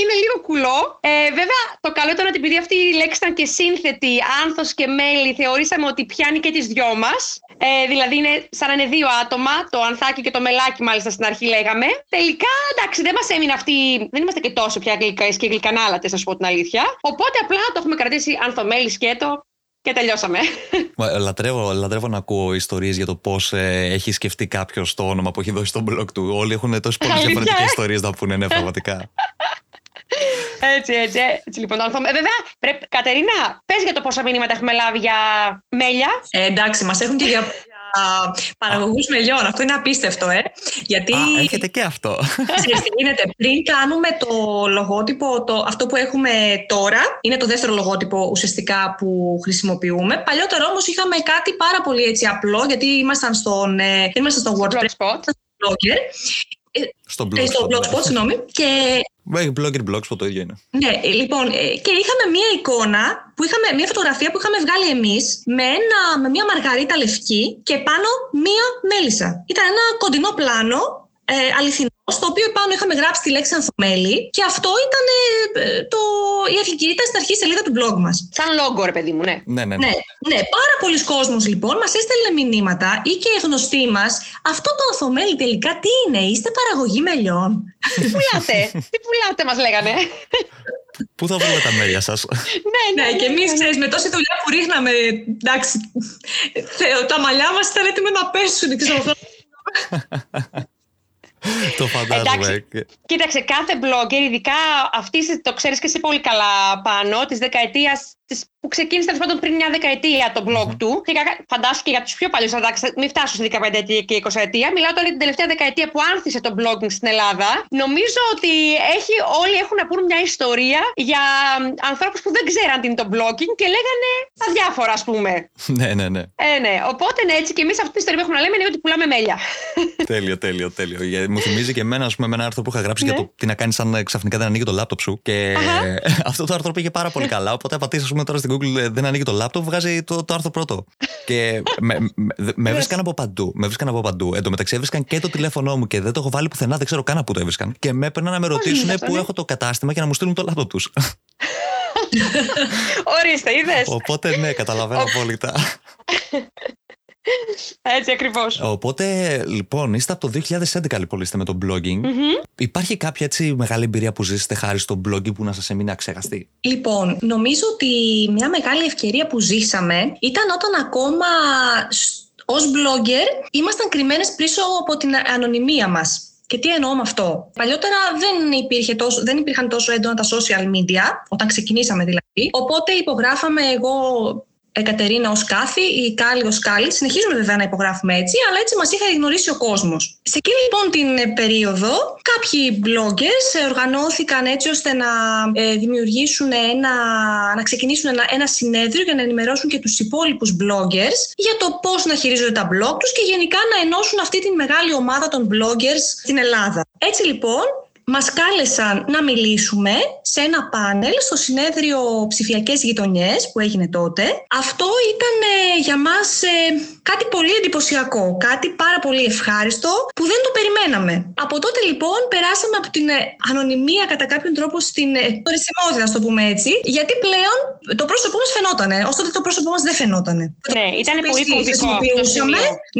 είναι λίγο κουλό. Ε, βέβαια, το καλό ήταν ότι επειδή αυτή η λέξη ήταν και σύνθετη, άνθος και μέλι, θεωρήσαμε ότι πιάνει και τις δυο μας. Ε, δηλαδή, είναι σαν να είναι δύο άτομα, το ανθάκι και το μελάκι, μάλιστα στην αρχή λέγαμε. Τελικά, εντάξει, δεν μας έμεινε αυτή. Δεν είμαστε και τόσο πια γλυκαίε και γλυκανάλατες, να σου πω την αλήθεια. Οπότε απλά το έχουμε κρατήσει ανθομέλι σκέτο και τελειώσαμε. Λατρεύω, λατρεύω να ακούω ιστορίες για το πώς ε, έχει σκεφτεί κάποιος το όνομα που έχει δώσει στο blog του. Όλοι έχουν τόσες πολλέ διαφορετικές ιστορίες να πούνε, ναι, πραγματικά. Έτσι, έτσι, έτσι λοιπόν. Ε, βέβαια, πρέπει, Κατερίνα, πες για το πόσα μηνύματα έχουμε λάβει για μέλια. Ε, εντάξει, μας έχουν και για παραγωγούς μελιών. Αυτό είναι απίστευτο, ε. Γιατί. Α, έχετε και αυτό. γίνεται. Πριν κάνουμε το λογότυπο, το, αυτό που έχουμε τώρα, είναι το δεύτερο λογότυπο ουσιαστικά που χρησιμοποιούμε. Παλιότερα όμως είχαμε κάτι πάρα πολύ έτσι απλό, γιατί ήμασταν στον, ε, ήμασταν στο WordPress. Blogger. Στο blog, ε, στο blogspot, συγγνώμη. Και... Blogger, blogspot το ίδιο είναι. Ναι, λοιπόν, ε, και είχαμε μία εικόνα, που είχαμε, μία φωτογραφία που είχαμε βγάλει εμείς με, με μία μαργαρίτα λευκή και πάνω μία μέλισσα. Ήταν ένα κοντινό πλάνο, ε, αληθινό στο οποίο πάνω είχαμε γράψει τη λέξη ανθομέλη και αυτό ήταν ε, το, η αρχική, ήταν στην αρχή σελίδα του blog μας. Σαν λόγο, ρε παιδί μου, ναι. Ναι, ναι. ναι. ναι, πάρα πολλοί κόσμος λοιπόν μας έστελνε μηνύματα ή και γνωστοί μας. Αυτό το ανθομέλη τελικά τι είναι, είστε παραγωγή μελιών. τι πουλάτε, τι πουλάτε, μας λέγανε. Πού θα βρούμε τα μέλια σας; ναι, ναι, ναι, και εμείς, ξέρεις, με τόση δουλειά που ρίχναμε. Εντάξει, τα μαλλιά μας ήταν έτοιμα να πέσουν, ξέρω το φαντάζομαι. κοίταξε, κάθε blogger, ειδικά αυτή, το ξέρεις και εσύ πολύ καλά πάνω, της δεκαετίας που ξεκίνησε τέλος πάντων πριν μια δεκαετία το blog mm-hmm. του. Και φαντάσου και για τους πιο παλιούς, μην φτάσω στη 15 ετία και 20 ετία. Μιλάω τώρα για την τελευταία δεκαετία που άνθησε το blogging στην Ελλάδα. Νομίζω ότι έχει, όλοι έχουν να πούν μια ιστορία για ανθρώπους που δεν ξέραν τι είναι το blogging και λέγανε τα διάφορα, ας πούμε. ναι, ναι, ναι. Ε, ναι. Οπότε ναι, έτσι και εμείς αυτή την ιστορία που έχουμε να λέμε είναι ότι πουλάμε μέλια. τέλειο, τέλειο, τέλειο. μου θυμίζει και εμένα, ας πούμε, με ένα άρθρο που είχα γράψει για ναι. το τι να κάνεις αν ξαφνικά δεν ανοίγει το λάπτοπ σου. Και αυτό το άρθρο πήγε πάρα πολύ καλά. Οπότε πατήσει, πούμε, τώρα στην Google ε, δεν ανοίγει το λάπτοπ, βγάζει το, το άρθρο πρώτο. και με, με, με βρίσκαν από παντού. Με βρίσκαν από παντού. Εν τω μεταξύ έβρισκαν και το τηλέφωνό μου και δεν το έχω βάλει πουθενά, δεν ξέρω καν που το έβρισκαν. Και με έπαιρναν να με ρωτήσουν πού έχω το κατάστημα και να μου στείλουν το λάπτοπ τους. Ορίστε, είδες. Οπότε ναι, καταλαβαίνω απόλυτα. Έτσι ακριβώς. Οπότε, λοιπόν, είστε από το 2011 λοιπόν είστε με το blogging. Mm-hmm. Υπάρχει κάποια έτσι μεγάλη εμπειρία που ζήσετε χάρη στο blogging που να σας έμεινε αξέχαστη. Λοιπόν, νομίζω ότι μια μεγάλη ευκαιρία που ζήσαμε ήταν όταν ακόμα ως blogger ήμασταν κρυμμένες πίσω από την ανωνυμία μας. Και τι εννοώ με αυτό; Παλιότερα δεν, υπήρχε τόσο, δεν υπήρχαν τόσο έντονα τα social media, όταν ξεκινήσαμε δηλαδή. Οπότε υπογράφαμε εγώ Εκατερίνα ως Κάθη, η Κάλλη ως Κάλλη. Συνεχίζουμε βέβαια να υπογράφουμε έτσι, αλλά έτσι μας είχε γνωρίσει ο κόσμος. Σε εκείνη λοιπόν την ε, περίοδο, κάποιοι bloggers οργανώθηκαν έτσι ώστε να ε, δημιουργήσουν ένα, να ξεκινήσουν ένα, ένα συνέδριο για να ενημερώσουν και τους υπόλοιπους bloggers για το πώς να χειρίζονται τα blog τους και γενικά να ενώσουν αυτή την μεγάλη ομάδα των bloggers στην Ελλάδα. Έτσι λοιπόν, μας κάλεσαν να μιλήσουμε σε ένα πάνελ στο συνέδριο ψηφιακές γειτονιές που έγινε τότε. Αυτό ήταν ε, για μας ε, κάτι πολύ εντυπωσιακό, κάτι πάρα πολύ ευχάριστο που δεν το περιμέναμε. Από τότε λοιπόν περάσαμε από την ε, ανωνυμία κατά κάποιον τρόπο στην τορισιμότητα, να το πούμε έτσι, γιατί πλέον το πρόσωπό μας φαινότανε. Ωστόσο τότε το πρόσωπό μας δεν φαινότανε. Ναι, ήταν πολύ κομβικό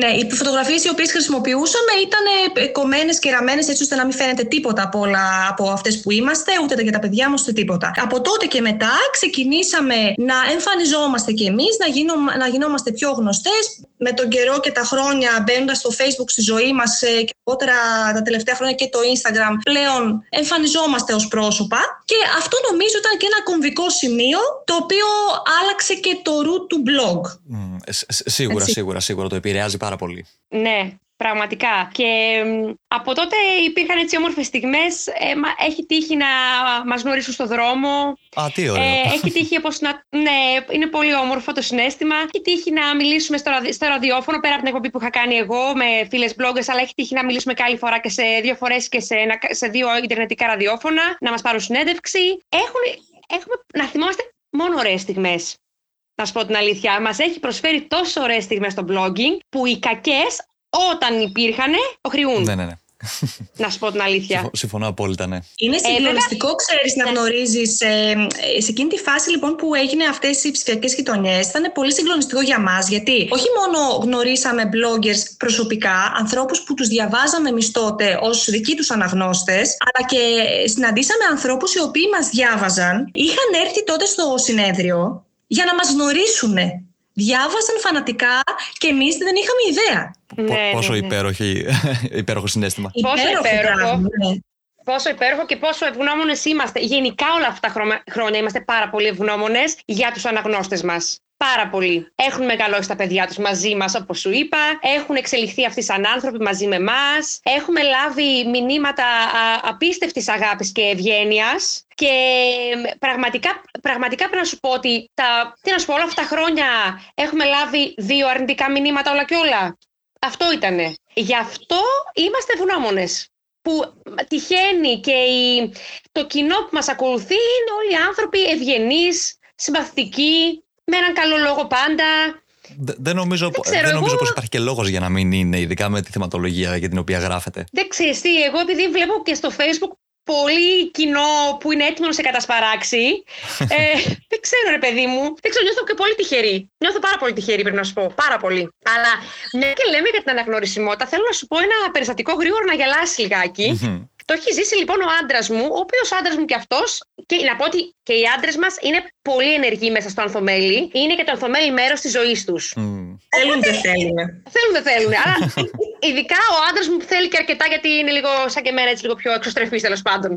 Ναι, οι φωτογραφίες οι οποίες χρησιμοποιούσαμε ήταν κομμένες και ραμμένες έτσι ώστε να μην φαίνεται τίποτα από όλα από αυτές που είμαστε, ούτε για τα παιδιά μας, ούτε τίποτα. Από τότε και μετά ξεκινήσαμε να εμφανιζόμαστε κι εμείς, να, γίνω, να γινόμαστε πιο γνωστές, με τον καιρό και τα χρόνια μπαίνοντας στο Facebook στη ζωή μας ε, και αργότερα τα τελευταία χρόνια και το Instagram, πλέον εμφανιζόμαστε ως πρόσωπα. Και αυτό νομίζω ήταν και ένα κομβικό σημείο το οποίο άλλαξε και το root του blog. σίγουρα, σίγουρα, σίγουρα το επηρεάζει πάρα πολύ. Ναι, Πραγματικά. Και από τότε υπήρχαν έτσι όμορφες στιγμές. Ε, έχει τύχει να μας γνωρίσουν στο δρόμο. Α, τι ωραίο. Ε, έχει τύχει όπως να. Ναι, είναι πολύ όμορφο το συνέστημα. Έχει τύχει να μιλήσουμε στο, στο ραδιόφωνο πέρα από την εκπομπή που είχα κάνει εγώ με φίλες bloggers, αλλά έχει τύχει να μιλήσουμε και άλλη φορά και σε δύο φορές και σε, ένα, σε δύο Ιντερνετικά ραδιόφωνα, να μας πάρουν συνέντευξη. Έχουν, έχουμε, να θυμόμαστε μόνο ωραίες στιγμές. Να σου πω την αλήθεια, μας έχει προσφέρει τόσο ωραίες στιγμές στο blogging που οι κακές όταν υπήρχαν, οχρειούν. Ναι, ναι, ναι. Να σου πω την αλήθεια. Συμφωνώ απόλυτα, ναι. Είναι συγκλονιστικό, ε, ξέρεις, να ναι. γνωρίζεις. Ε, σε εκείνη τη φάση λοιπόν που έγινε αυτές οι ψηφιακές γειτονιές, ήταν πολύ συγκλονιστικό για μας. Γιατί όχι μόνο γνωρίσαμε bloggers προσωπικά, ανθρώπους που τους διαβάζαμε εμείς τότε ως δικοί τους αναγνώστες, αλλά και συναντήσαμε ανθρώπους οι οποίοι μας διάβαζαν, είχαν έρθει τότε στο συνέδριο για να μας γνωρίσουν διάβασαν φανατικά και εμείς δεν είχαμε ιδέα. Ναι, πόσο ναι, ναι. Υπέροχη, υπέροχο συνέστημα. Πόσο υπέροχο. Ναι. Πόσο υπέροχο και πόσο ευγνώμονες είμαστε. Γενικά όλα αυτά τα χρόνια είμαστε πάρα πολύ ευγνώμονες για τους αναγνώστες μας. Πάρα πολύ. Έχουν μεγαλώσει τα παιδιά τους μαζί μας, όπως σου είπα. Έχουν εξελιχθεί αυτοί σαν άνθρωποι μαζί με εμά. Έχουμε λάβει μηνύματα απίστευτης αγάπης και ευγένειας. Και πραγματικά, πραγματικά πρέπει να σου πω ότι τα, τι να σου πω, όλα αυτά τα χρόνια έχουμε λάβει δύο αρνητικά μηνύματα όλα και όλα. Αυτό ήτανε. Γι' αυτό είμαστε ευγνώμονες. Που τυχαίνει και η, το κοινό που μας ακολουθεί είναι όλοι οι άνθρωποι ευγενείς, συμπαθητικοί, με έναν καλό λόγο πάντα. Δεν νομίζω, δεν, δεν νομίζω πως υπάρχει και λόγος για να μην είναι, ειδικά με τη θεματολογία για την οποία γράφεται. Δεν ξέρεις τι, εγώ επειδή βλέπω και στο facebook πολύ κοινό που είναι έτοιμο να σε κατασπαράξει. ε, δεν ξέρω, ρε παιδί μου. Δεν ξέρω, νιώθω και πολύ τυχερή. Νιώθω πάρα πολύ τυχερή, πρέπει να σου πω. Πάρα πολύ. Αλλά μια και λέμε για την αναγνωρισιμότητα, θέλω να σου πω ένα περιστατικό γρήγορα να γελάσεις Το έχει ζήσει λοιπόν ο άντρας μου, ο οποίος άντρας μου και αυτός, και να πω ότι και οι άντρες μας είναι πολύ ενεργοί μέσα στο ανθομέλι. Είναι και το ανθομέλι μέρος της ζωής τους. Mm. Θέλουν, δεν θέλουν. Θέλουν, δεν θέλουν. Αλλά ειδικά ο άντρας μου θέλει και αρκετά γιατί είναι λίγο σαν και εμένα, έτσι λίγο πιο εξωστρεφής τέλος πάντων.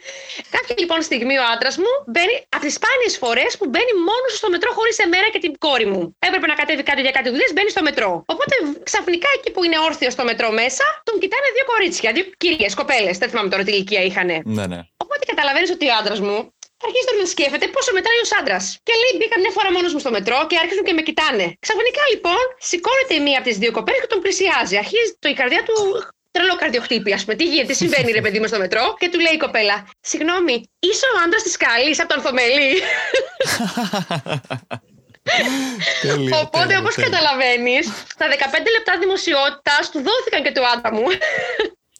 Κάποια λοιπόν στιγμή ο άντρας μου μπαίνει από τις σπάνιες φορές που μπαίνει μόνος στο μετρό χωρίς εμένα και την κόρη μου. Έπρεπε να κατέβει κάτι για κάτι δουλειές, μπαίνει στο μετρό. Οπότε ξαφνικά εκεί που είναι όρθιο στο μετρό μέσα, τον κοιτάνε δύο κορίτσια, δύο κυρίες, κοπέλες. Δεν θυμάμαι τώρα τι ηλικία είχαν. Ναι, ναι. Οπότε καταλαβαίνεις ότι ο άντρας μου αρχίζει τώρα να σκέφτεται πόσο μετράει ο άντρα. Και λέει: Μπήκα μια φορά μόνος μου στο μετρό και άρχισαν και με κοιτάνε. Ξαφνικά λοιπόν σηκώνεται μία από τις δύο κοπέλες και τον πλησιάζει. Αρχίζει το, η καρδιά του τρελό καρδιοχτύπη, ας πούμε. Τι γίνεται, τι συμβαίνει, ρε παιδί μου στο μετρό; Και του λέει η κοπέλα: Συγγνώμη, είσαι ο άντρας της καλής από τον Ανθομελή. Οπότε, όπως καταλαβαίνεις, τα 15 λεπτά δημοσιότητας του δόθηκαν και του άντρα μου.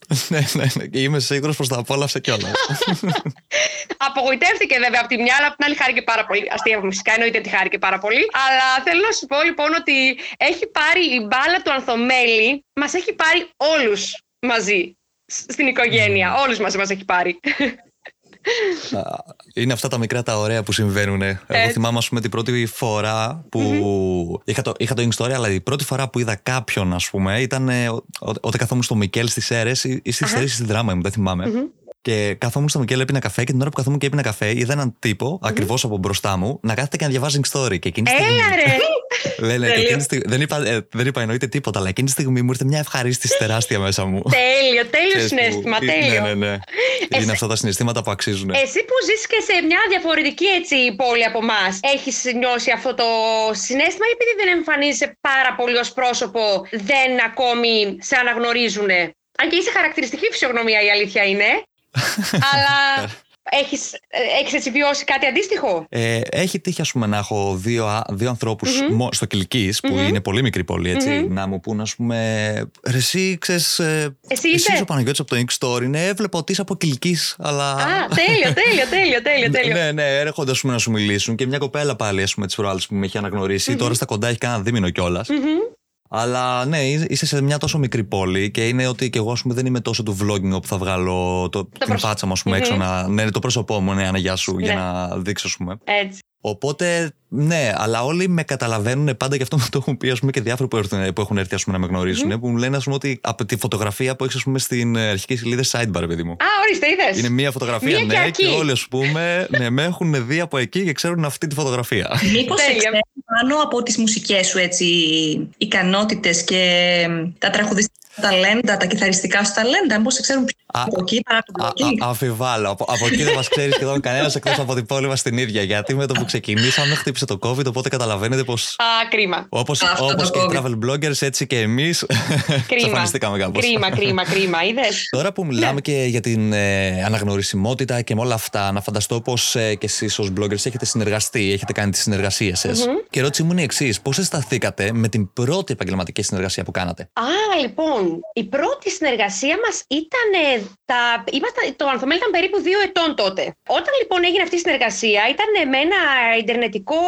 ναι, ναι, ναι. Και είμαι σίγουρος πως τα απόλαυσε κιόλας. Απογοητεύτηκε βέβαια από τη μια, αλλά από την άλλη χάρηκε πάρα πολύ. Αστεία φυσικά, εννοείται ότι χάρηκε πάρα πολύ. Αλλά θέλω να σου πω λοιπόν ότι έχει πάρει η μπάλα του Ανθομέλη, μας έχει πάρει όλους μαζί στην οικογένεια. Mm. Όλους μαζί μας έχει πάρει. Είναι αυτά τα μικρά τα ωραία που συμβαίνουν. Εγώ θυμάμαι, ας πούμε, την πρώτη φορά που. Mm-hmm. Είχα, το, είχα το story, αλλά η πρώτη φορά που είδα κάποιον, ας πούμε, ήταν όταν καθόμουν στο Μικέλ στις αίρε ή στις αίρε στη δράμα μου, δεν θυμάμαι. Mm-hmm. Και καθόμουν στο Μικέλ, έπινα καφέ και την ώρα που καθόμουν και έπινα καφέ, είδα έναν τύπο mm-hmm. ακριβώς από μπροστά μου να κάθεται και να διαβάζει story. Και εκείνη Έλα, ρε! Λένε, εκείνη στιγμή, δεν, είπα, ε, δεν είπα εννοείται τίποτα, αλλά εκείνη τη στιγμή μου ήρθε μια ευχαρίστηση τεράστια μέσα μου. Τέλειο, τέλειο συνέστημα, που, τέλειο. Ναι, ναι, ναι. Είναι αυτά τα συναισθήματα που αξίζουν. Εσύ που ζεις και σε μια διαφορετική έτσι, πόλη από εμάς, έχεις νιώσει αυτό το συνέστημα ή επειδή δεν εμφανίζεσαι πάρα πολύ ως πρόσωπο, δεν ακόμη σε αναγνωρίζουν. Αν και είσαι χαρακτηριστική φυσιογνωμία, η αλήθεια είναι. Αλλά έχεις, ε, έχεις έτσι βιώσει κάτι αντίστοιχο; Ε, έχει τύχει, ας πούμε, να έχω δύο, α- δύο ανθρώπους μο- στο κιλικης που είναι πολύ μικρή πόλη, έτσι, να μου πούν, ας πούμε, ρε, εσύ ξέρεις, ε, Εσύ είσαι;» είσαι ο Παναγιώτης από το Ink Store, ναι, έβλεπα ότι είσαι από Κιλκής, αλλά... Α, τέλειο, τέλειο, τέλειο, τέλειο. τέλειο. Ναι, ναι, έρχονται ας πούμε, να σου μιλήσουν και μια κοπέλα πάλι ας πούμε, τις προάλλες που με έχει αναγνωρισει Τώρα στα κοντά έχει κανένα δίμηνο κιόλας. Αλλά ναι, είσαι σε μια τόσο μικρή πόλη και είναι ότι και εγώ ας πούμε, δεν είμαι τόσο του vlogging όπου θα βγάλω το, την προσ- φάτσα μου ας πούμε, έξω να. Ναι, το πρόσωπό μου, ναι, Άννα, γεια σου, για Ναι. να δείξω, ας πούμε. Έτσι. Οπότε, ναι, αλλά όλοι με καταλαβαίνουν πάντα και αυτό μου το έχουν πει ας πούμε, και διάφοροι που, έρθουν, που έχουν έρθει ας πούμε, να με γνωρίσουν. Που μου λένε ας πούμε, ότι από τη φωτογραφία που έχεις πούμε, στην ε, αρχική σελίδα sidebar, παιδί μου. Α, ορίστε, είδες. Είναι μία φωτογραφία, Μία και ναι, εκεί. και όλοι, ας πούμε, ναι, με έχουν δει από εκεί και ξέρουν αυτή τη φωτογραφία. Μήπως Τέλεια. εξέρουν πάνω από τις μουσικές σου έτσι ικανότητες και τα τραγουδιστικά σου ταλέντα, τα κιθαριστικά σου ταλέντα, μήπως ξέρουν πιο Α, από εκεί παρά το Α, blogging. α, αμφιβάλλω. Από, από εκεί δεν μας ξέρει σχεδόν κανένας εκτός από την πόλη μας την ίδια. Γιατί με το που ξεκινήσαμε χτύπησε το COVID, οπότε καταλαβαίνετε πως. Α, κρίμα. Όπως Αυτό το όπως και οι COVID. travel bloggers, έτσι και εμείς Κρίμα. εξαφανιστήκαμε κάπως. Κρίμα, κρίμα, κρίμα. Είδες; Τώρα που μιλάμε και για την ε, αναγνωρισιμότητα και με όλα αυτά, να φανταστώ πως ε, και εσείς ως bloggers έχετε συνεργαστεί, έχετε κάνει τις συνεργασίες σας. Και η ερώτησή μου είναι η εξής: Πώς αισθανθήκατε με την πρώτη επαγγελματική συνεργασία που κάνατε; Α, λοιπόν, η πρώτη συνεργασία μας ήταν τα... Ήμασταν, το Ανθομέλ ήταν περίπου δύο ετών τότε. Όταν λοιπόν έγινε αυτή η συνεργασία ήταν με ένα ιντερνετικό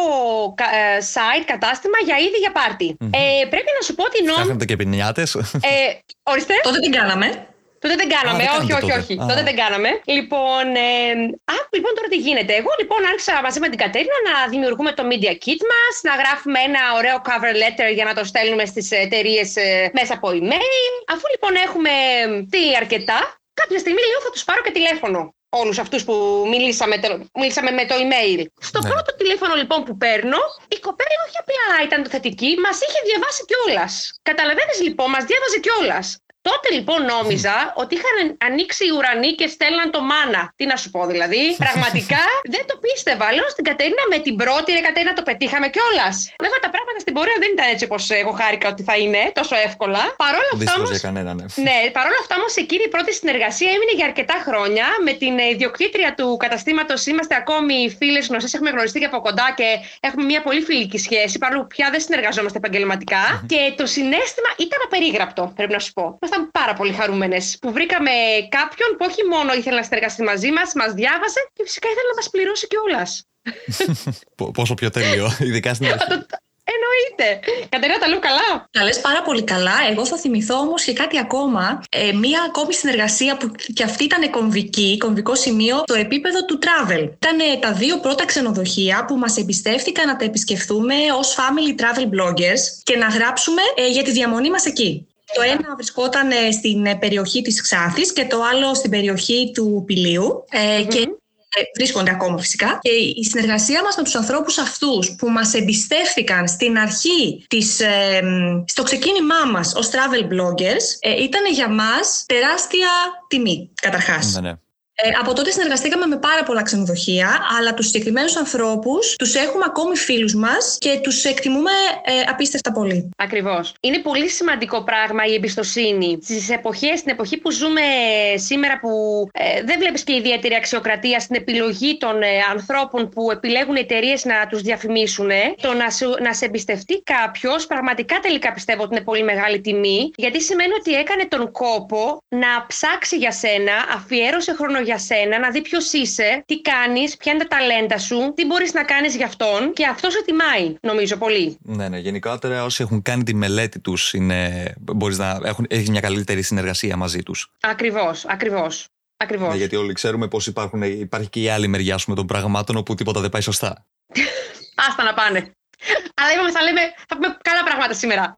κα- ε, site, κατάστημα για είδη για πάρτι. Ε, πρέπει να σου πω ότι νόμ... Φτιάχνετε και πινιάτες. Ε, ορίστε. Τότε την κάναμε; Τότε δεν κάναμε, Α, δεν όχι, κάνατε όχι, τότε. όχι. Α. Τότε δεν κάναμε. Λοιπόν, ε, α, λοιπόν, τώρα τι γίνεται. Εγώ λοιπόν άρχισα μαζί με την Κατέρινα να δημιουργούμε το Media Kit μας, να γράφουμε ένα ωραίο cover letter για να το στέλνουμε στις εταιρείες μέσα από email. Αφού λοιπόν έχουμε τι αρκετά, κάποια στιγμή λέω θα τους πάρω και τηλέφωνο. Όλους αυτούς που μιλήσαμε, τε- μιλήσαμε με το email. Στο Ναι. πρώτο τηλέφωνο λοιπόν που παίρνω, η κοπέλα όχι απλά ήταν το θετική, μας είχε διαβάσει κιόλας. Καταλαβαίνεις λοιπόν, μας διάβαζε κιόλας. Τότε λοιπόν νόμιζα ότι είχαν ανοίξει οι ουρανοί και στέλναν το μάνα. Τι να σου πω δηλαδή. Πραγματικά δεν το πίστευα. Λέω στην Κατερίνα με την πρώτη, ρε Κατερίνα, το πετύχαμε κιόλας. Βέβαια τα πράγματα στην πορεία δεν ήταν έτσι όπως εγώ χάρηκα ότι θα είναι τόσο εύκολα. Παρ' όλα αυτά Δύσκολο όμω. για κανέναν, ναι. Ναι, παρόλα αυτά όμως εκείνη η πρώτη συνεργασία έμεινε για αρκετά χρόνια. Με την ε, ιδιοκτήτρια του καταστήματος είμαστε ακόμη φίλες γνωστές, έχουμε γνωριστεί και από κοντά και έχουμε μια πολύ φιλική σχέση, παρόλο που πια δεν συνεργαζόμαστε επαγγελματικά. Και το συνέστημα ήταν απερίγραπτο, πρέπει να σου πω. Ήμασταν πάρα πολύ χαρούμενες που βρήκαμε κάποιον που όχι μόνο ήθελε να συνεργαστεί μαζί μας, μας διάβασε και φυσικά ήθελε να μας πληρώσει κιόλας. Πο- Πόσο πιο τέλειο, ειδικά στην αρχή. Εννοείται. Κατερίνα, τα λέω καλά; Τα λες πάρα πολύ καλά. Εγώ θα θυμηθώ όμως και κάτι ακόμα. Ε, μία ακόμη συνεργασία που και αυτή ήταν κομβική, κομβικό σημείο, το επίπεδο του travel. Ήταν ε, τα δύο πρώτα ξενοδοχεία που μας εμπιστεύτηκαν να τα επισκεφθούμε ως family travel bloggers και να γράψουμε ε, για τη διαμονή μας εκεί. Το ένα βρισκόταν ε, στην ε, περιοχή της Ξάθης και το άλλο στην περιοχή του Πηλίου. Ε, Και ε, βρίσκονται ακόμα φυσικά. Και η συνεργασία μας με τους ανθρώπους αυτούς που μας εμπιστεύτηκαν στην αρχή, της, ε, μ, στο ξεκίνημά μας ως travel bloggers, ε, ήταν για μας τεράστια τιμή καταρχάς. Ναι, ναι. Ε, από τότε συνεργαστήκαμε με πάρα πολλά ξενοδοχεία, αλλά τους συγκεκριμένους ανθρώπους τους έχουμε ακόμη φίλους μας και τους εκτιμούμε ε, απίστευτα πολύ. Ακριβώς. Είναι πολύ σημαντικό πράγμα η εμπιστοσύνη. Στις εποχές, στην εποχή που ζούμε σήμερα, που ε, δεν βλέπεις και ιδιαίτερη αξιοκρατία στην επιλογή των ε, ανθρώπων που επιλέγουν οι εταιρείες να τους διαφημίσουν, ε, το να, σου, να σε εμπιστευτεί κάποιος, πραγματικά τελικά πιστεύω ότι είναι πολύ μεγάλη τιμή, γιατί σημαίνει ότι έκανε τον κόπο να ψάξει για σένα, αφιέρωσε χρόνο για σένα, να δει ποιος είσαι, τι κάνεις, ποια είναι τα ταλέντα σου, τι μπορείς να κάνεις για αυτόν και αυτός σε τιμάει, νομίζω πολύ. Ναι, ναι. Γενικότερα όσοι έχουν κάνει τη μελέτη τους, μπορείς να έχουν, έχεις μια καλύτερη συνεργασία μαζί τους. Ακριβώς, ακριβώς. Ακριβώς. Ναι, γιατί όλοι ξέρουμε πω υπάρχει και η άλλη μεριά ας πούμε, των πραγμάτων όπου τίποτα δεν πάει σωστά. Άστα να πάνε. Αλλά είπαμε, θα λέμε, θα πούμε καλά πράγματα σήμερα.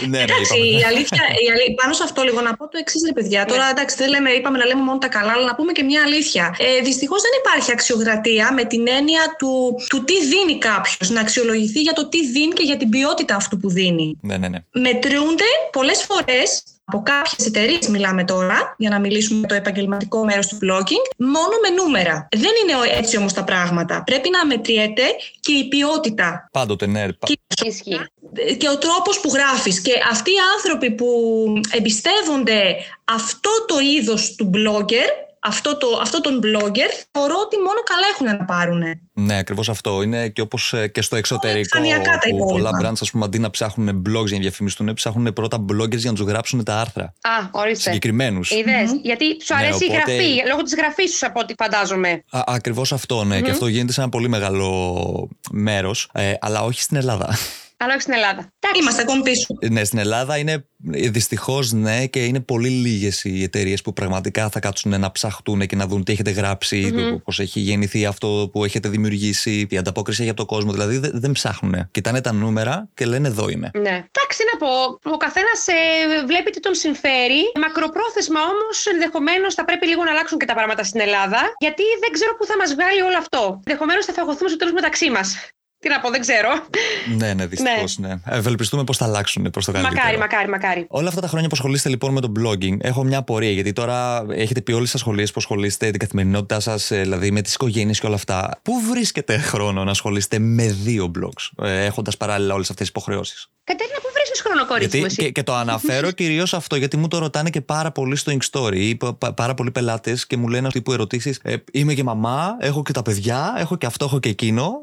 Ναι, ναι, Εντάξει, είπαμε. η αλήθεια, η αλή- πάνω σε αυτό λίγο να πω το εξής, ρε παιδιά. Τώρα, εντάξει, δεν λέμε, είπαμε να λέμε μόνο τα καλά, αλλά να πούμε και μια αλήθεια. Ε, Δυστυχώς δεν υπάρχει αξιοκρατία με την έννοια του, του τι δίνει κάποιος. Να αξιολογηθεί για το τι δίνει και για την ποιότητα αυτού που δίνει. Ναι, ναι, ναι. Μετρούνται πολλές φορές από κάποιες εταιρείες, μιλάμε τώρα, για να μιλήσουμε για το επαγγελματικό μέρος του blogging, μόνο με νούμερα. Δεν είναι έτσι όμως τα πράγματα. Πρέπει να μετριέται και η ποιότητα Πάντοτε, ναι. πα- και Ισχύει. και ο τρόπος που γράφεις και αυτοί οι άνθρωποι που εμπιστεύονται αυτό το είδος του blogger αυτό, το, αυτό τον blogger, θεωρώ ότι μόνο καλά έχουν να πάρουν. Ναι, ακριβώς αυτό. Είναι και όπως και στο εξωτερικό. επιφανειακά τα Που υπόλοιπα. πολλά brands, ας πούμε, αντί να ψάχνουν blogs για να διαφημιστούν, ψάχνουν πρώτα bloggers για να τους γράψουν τα άρθρα. Α, ορίστε. Συγκεκριμένους. Είδες. Γιατί σου Ναι, αρέσει η οπότε- γραφή, λόγω της γραφής σου από ό,τι φαντάζομαι. Ακριβώς αυτό, ναι. Και αυτό γίνεται σε ένα πολύ μεγάλο μέρος, ε, αλλά όχι στην Ελλάδα. Αλλά όχι στην Ελλάδα. Εντάξει. Είμαστε ακόμη πίσω. Ναι, στην Ελλάδα είναι δυστυχώς ναι και είναι πολύ λίγες οι εταιρείες που πραγματικά θα κάτσουν να ψαχτούν και να δουν τι έχετε γράψει, mm-hmm. πώς έχει γεννηθεί αυτό που έχετε δημιουργήσει, τι ανταπόκριση έχει από τον κόσμο. Δηλαδή δεν, δεν ψάχνουν. Κοιτάνε τα νούμερα και λένε εδώ είμαι. Ναι. Εντάξει, να πω. Ο καθένας ε, βλέπει τι τον συμφέρει. Μακροπρόθεσμα όμως, ενδεχομένως θα πρέπει λίγο να αλλάξουν και τα πράγματα στην Ελλάδα. Γιατί δεν ξέρω πού θα μας βγάλει όλο αυτό. Ενδεχομένως θα φαγωθούμε στο τέλος μεταξύ μας. Τι να πω, δεν ξέρω. Ναι, ναι, δυστυχώς. Ναι. Ευελπιστούμε πώς θα αλλάξουν προς το καλύτερο. μακάρι, μακάρι, μακάρι. Όλα αυτά τα χρόνια που ασχολείστε λοιπόν με το blogging, έχω μια απορία. Γιατί τώρα έχετε πει όλες τις ασχολίες που ασχολείστε, την καθημερινότητά σας, δηλαδή με τις οικογένειες και όλα αυτά. Πού βρίσκετε χρόνο να ασχολείστε με δύο blogs, ε, έχοντας παράλληλα όλες αυτές τις υποχρεώσεις; Κατέρινα, πού βρίσκει χρόνο, κορίτσι μου, Γιατί, εσύ; και, και το αναφέρω κυρίως αυτό, γιατί μου το ρωτάνε και πάρα πολύ στο Ink Story. ή πα- πα- Πάρα πολλοί πελάτες και μου λένε τύπου ερωτήσεις. Ε, είμαι και μαμά, έχω και τα παιδιά, έχω και αυτό, έχω και εκείνο.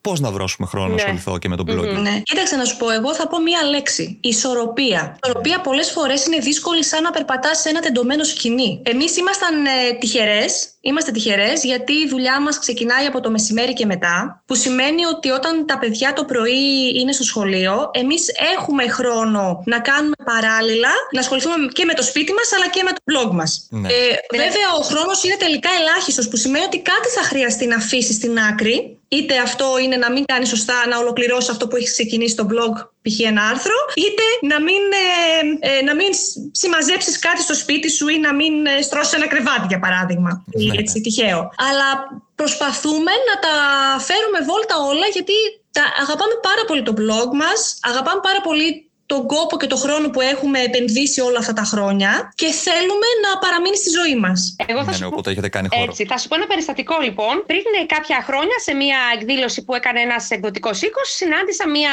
Πώς να βρώσουμε χρόνο να Ναι. ασχοληθώ και με το blogging. Ναι. Κοίταξε να σου πω, εγώ θα πω μία λέξη. Ισορροπία. Ισορροπία πολλές φορές είναι δύσκολη σαν να περπατάς σε ένα τεντωμένο σκηνή. Εμείς ήμασταν ε, τυχερές. Είμαστε τυχερές γιατί η δουλειά μας ξεκινάει από το μεσημέρι και μετά. Που σημαίνει ότι όταν τα παιδιά το πρωί είναι στο σχολείο, εμείς έχουμε χρόνο να κάνουμε παράλληλα, να ασχοληθούμε και με το σπίτι μας αλλά και με το blog μας. Ναι. Ε, βέβαια, ο χρόνος είναι τελικά ελάχιστος, που σημαίνει ότι κάτι θα χρειαστεί να αφήσει στην άκρη. Είτε αυτό είναι να μην κάνει σωστά, να ολοκληρώσεις αυτό που έχεις ξεκινήσει στο blog, π.χ. ένα άρθρο, είτε να μην, ε, ε, να μην συμμαζέψεις κάτι στο σπίτι σου ή να μην ε, στρώσεις ένα κρεβάτι, για παράδειγμα. Ή Ναι. έτσι, τυχαίο. Αλλά προσπαθούμε να τα φέρουμε βόλτα όλα, γιατί τα, αγαπάμε πάρα πολύ το blog μας, αγαπάμε πάρα πολύ τον κόπο και τον χρόνο που έχουμε επενδύσει όλα αυτά τα χρόνια και θέλουμε να παραμείνει στη ζωή μας. Εγώ θα Ναι, σου ναι, πω- οπότε έχετε κάνει χώρο. Έτσι, θα σου πω ένα περιστατικό λοιπόν. Πριν ε, κάποια χρόνια, σε μια εκδήλωση που έκανε ένας εκδοτικός οίκος, συνάντησα μια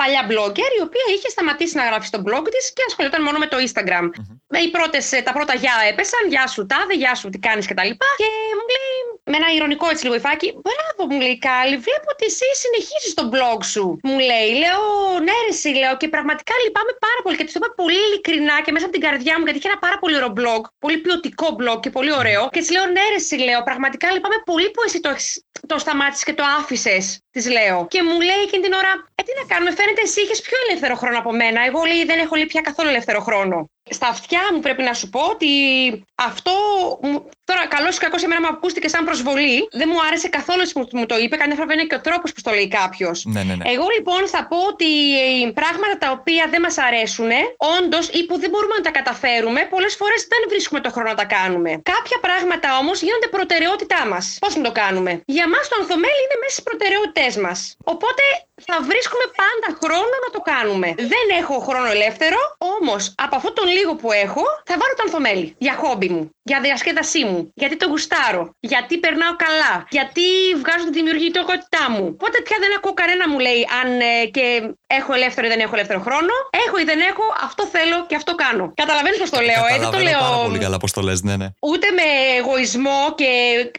παλιά blogger η οποία είχε σταματήσει να γράφει στο blog της και ασχολιόταν μόνο με το Instagram. Με οι πρώτες, ε, τα πρώτα γεια έπεσαν, γεια σου τάδε, γεια σου τι κάνεις κτλ. Και, και μου λέει με ένα ηρωνικό έτσι λίγο υφάκι, Μπράβο, μου λέει Κάλλη, βλέπω ότι εσύ συνεχίζεις το blog σου. Μου λέει, λέω, ναι, ρε, εσύ, λέω, και πραγματικά λυπάμαι πάρα πολύ. Και της το είπα πολύ ειλικρινά και μέσα από την καρδιά μου, γιατί είχε ένα πάρα πολύ ωραίο blog, πολύ ποιοτικό blog και πολύ ωραίο. Και της λέω, ναι, ρε, εσύ, λέω, πραγματικά λυπάμαι πολύ που εσύ το, έχεις- το σταμάτησες και το άφησες. Της λέω. Και μου λέει εκείνη την ώρα, Ε, τι να κάνουμε, φαίνεται εσύ είχες πιο ελεύθερο χρόνο από μένα. Εγώ λέει, δεν έχω λέει πια καθόλου ελεύθερο χρόνο. Στα αυτιά μου πρέπει να σου πω ότι αυτό. μου- Τώρα, καλός ή κακός, εμένα μου ακούστηκε σαν προσβολή. Δεν μου άρεσε καθόλου έτσι που μου το είπε. Κανένα φορά είναι και ο τρόπος που στο λέει κάποιος. Ναι, ναι, ναι. Εγώ λοιπόν θα πω ότι οι πράγματα τα οποία δεν μας αρέσουν, όντως ή που δεν μπορούμε να τα καταφέρουμε, πολλές φορές δεν βρίσκουμε το χρόνο να τα κάνουμε. Κάποια πράγματα όμως γίνονται προτεραιότητά μας. Πώς να το κάνουμε; Για μας το ανθομέλι είναι μέσα στις προτεραιότητές μας. Οπότε θα βρίσκουμε πάντα χρόνο να το κάνουμε. Δεν έχω χρόνο ελεύθερο, όμως από αυτό τον λίγο που έχω θα βάλω το ανθομέλι για χόμπι μου, για διασκέδασή μου, γιατί το γουστάρω, γιατί περνάω καλά, γιατί βγάζω τη δημιουργητικότητά μου. Οπότε πια δεν ακούω κανένα μου λέει αν ε, και έχω ελεύθερο ή δεν έχω ελεύθερο χρόνο. Έχω ή δεν έχω, αυτό θέλω και αυτό κάνω. Καταλαβαίνεις πώς το λέω, ε, δεν το Καταλαβαίνω λέω πάρα πολύ καλά πώς το λες, ναι, ναι. ούτε με εγωισμό και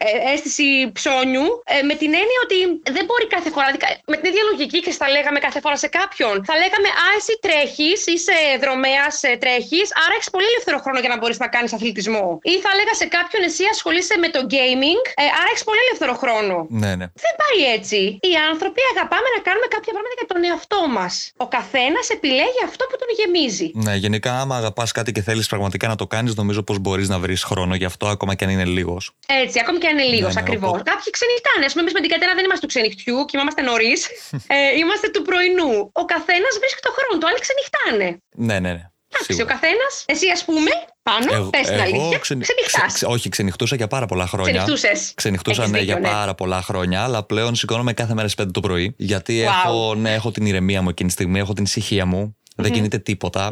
ε, αίσθηση ψώνιου, ε, με την έννοια ότι δεν μπορεί κάθε φορά. δηλαδή, Με την ίδια λογική και στα λέγαμε κάθε φορά σε κάποιον. Θα λέγαμε Α, εσύ τρέχεις, είσαι δρομέας, τρέχεις, άρα έχεις πολύ ελεύθερο χρόνο για να μπορείς να κάνεις αθλητισμό. Ή θα λέγα σε κάποιον, εσύ ασχολείσαι με το gaming, ε, άρα έχεις πολύ ελεύθερο χρόνο. Ναι, ναι. Δεν πάει έτσι. Οι άνθρωποι αγαπάμε να κάνουμε κάποια πράγματα για τον εαυτό μας. Ο καθένας επιλέγει αυτό που τον γεμίζει. Ναι, γενικά, άμα αγαπάς κάτι και θέλεις πραγματικά να το κάνεις, νομίζω πως μπορείς να βρεις χρόνο γι' αυτό, ακόμα και αν είναι λίγος. Έτσι, ακόμη και αν είναι λίγος Ναι, ναι, ακριβώς. οπότε- Κάποιοι ξενυχτάνε. Α πούμε, εμείς με την Κατένα δεν είμαστε του ξενυχτιού, κοιμάμαστε νωρίς. ε, είμαστε του πρωινού. Ο καθένας βρίσκει το χρόνο του, άλλοι ξενυχτάνε. Ναι, ναι, ναι. Εντάξει, ο Σίγουρα. καθένας, εσύ ας πούμε, πάνω, πες την αλήθεια. ξενι- Ξενυχτάς. ξε- ξε- όχι, ξενυχτούσα για πάρα πολλά χρόνια. Ξενυχτούσες. Ξενυχτούσα, Έχεις ναι, δίκιο, για ναι. πάρα πολλά χρόνια, αλλά πλέον σηκώνομαι κάθε μέρα στις 5 το πρωί. Γιατί Wow. έχω, ναι, έχω την ηρεμία μου εκείνη τη στιγμή, έχω την ησυχία μου. Δεν κινείται τίποτα.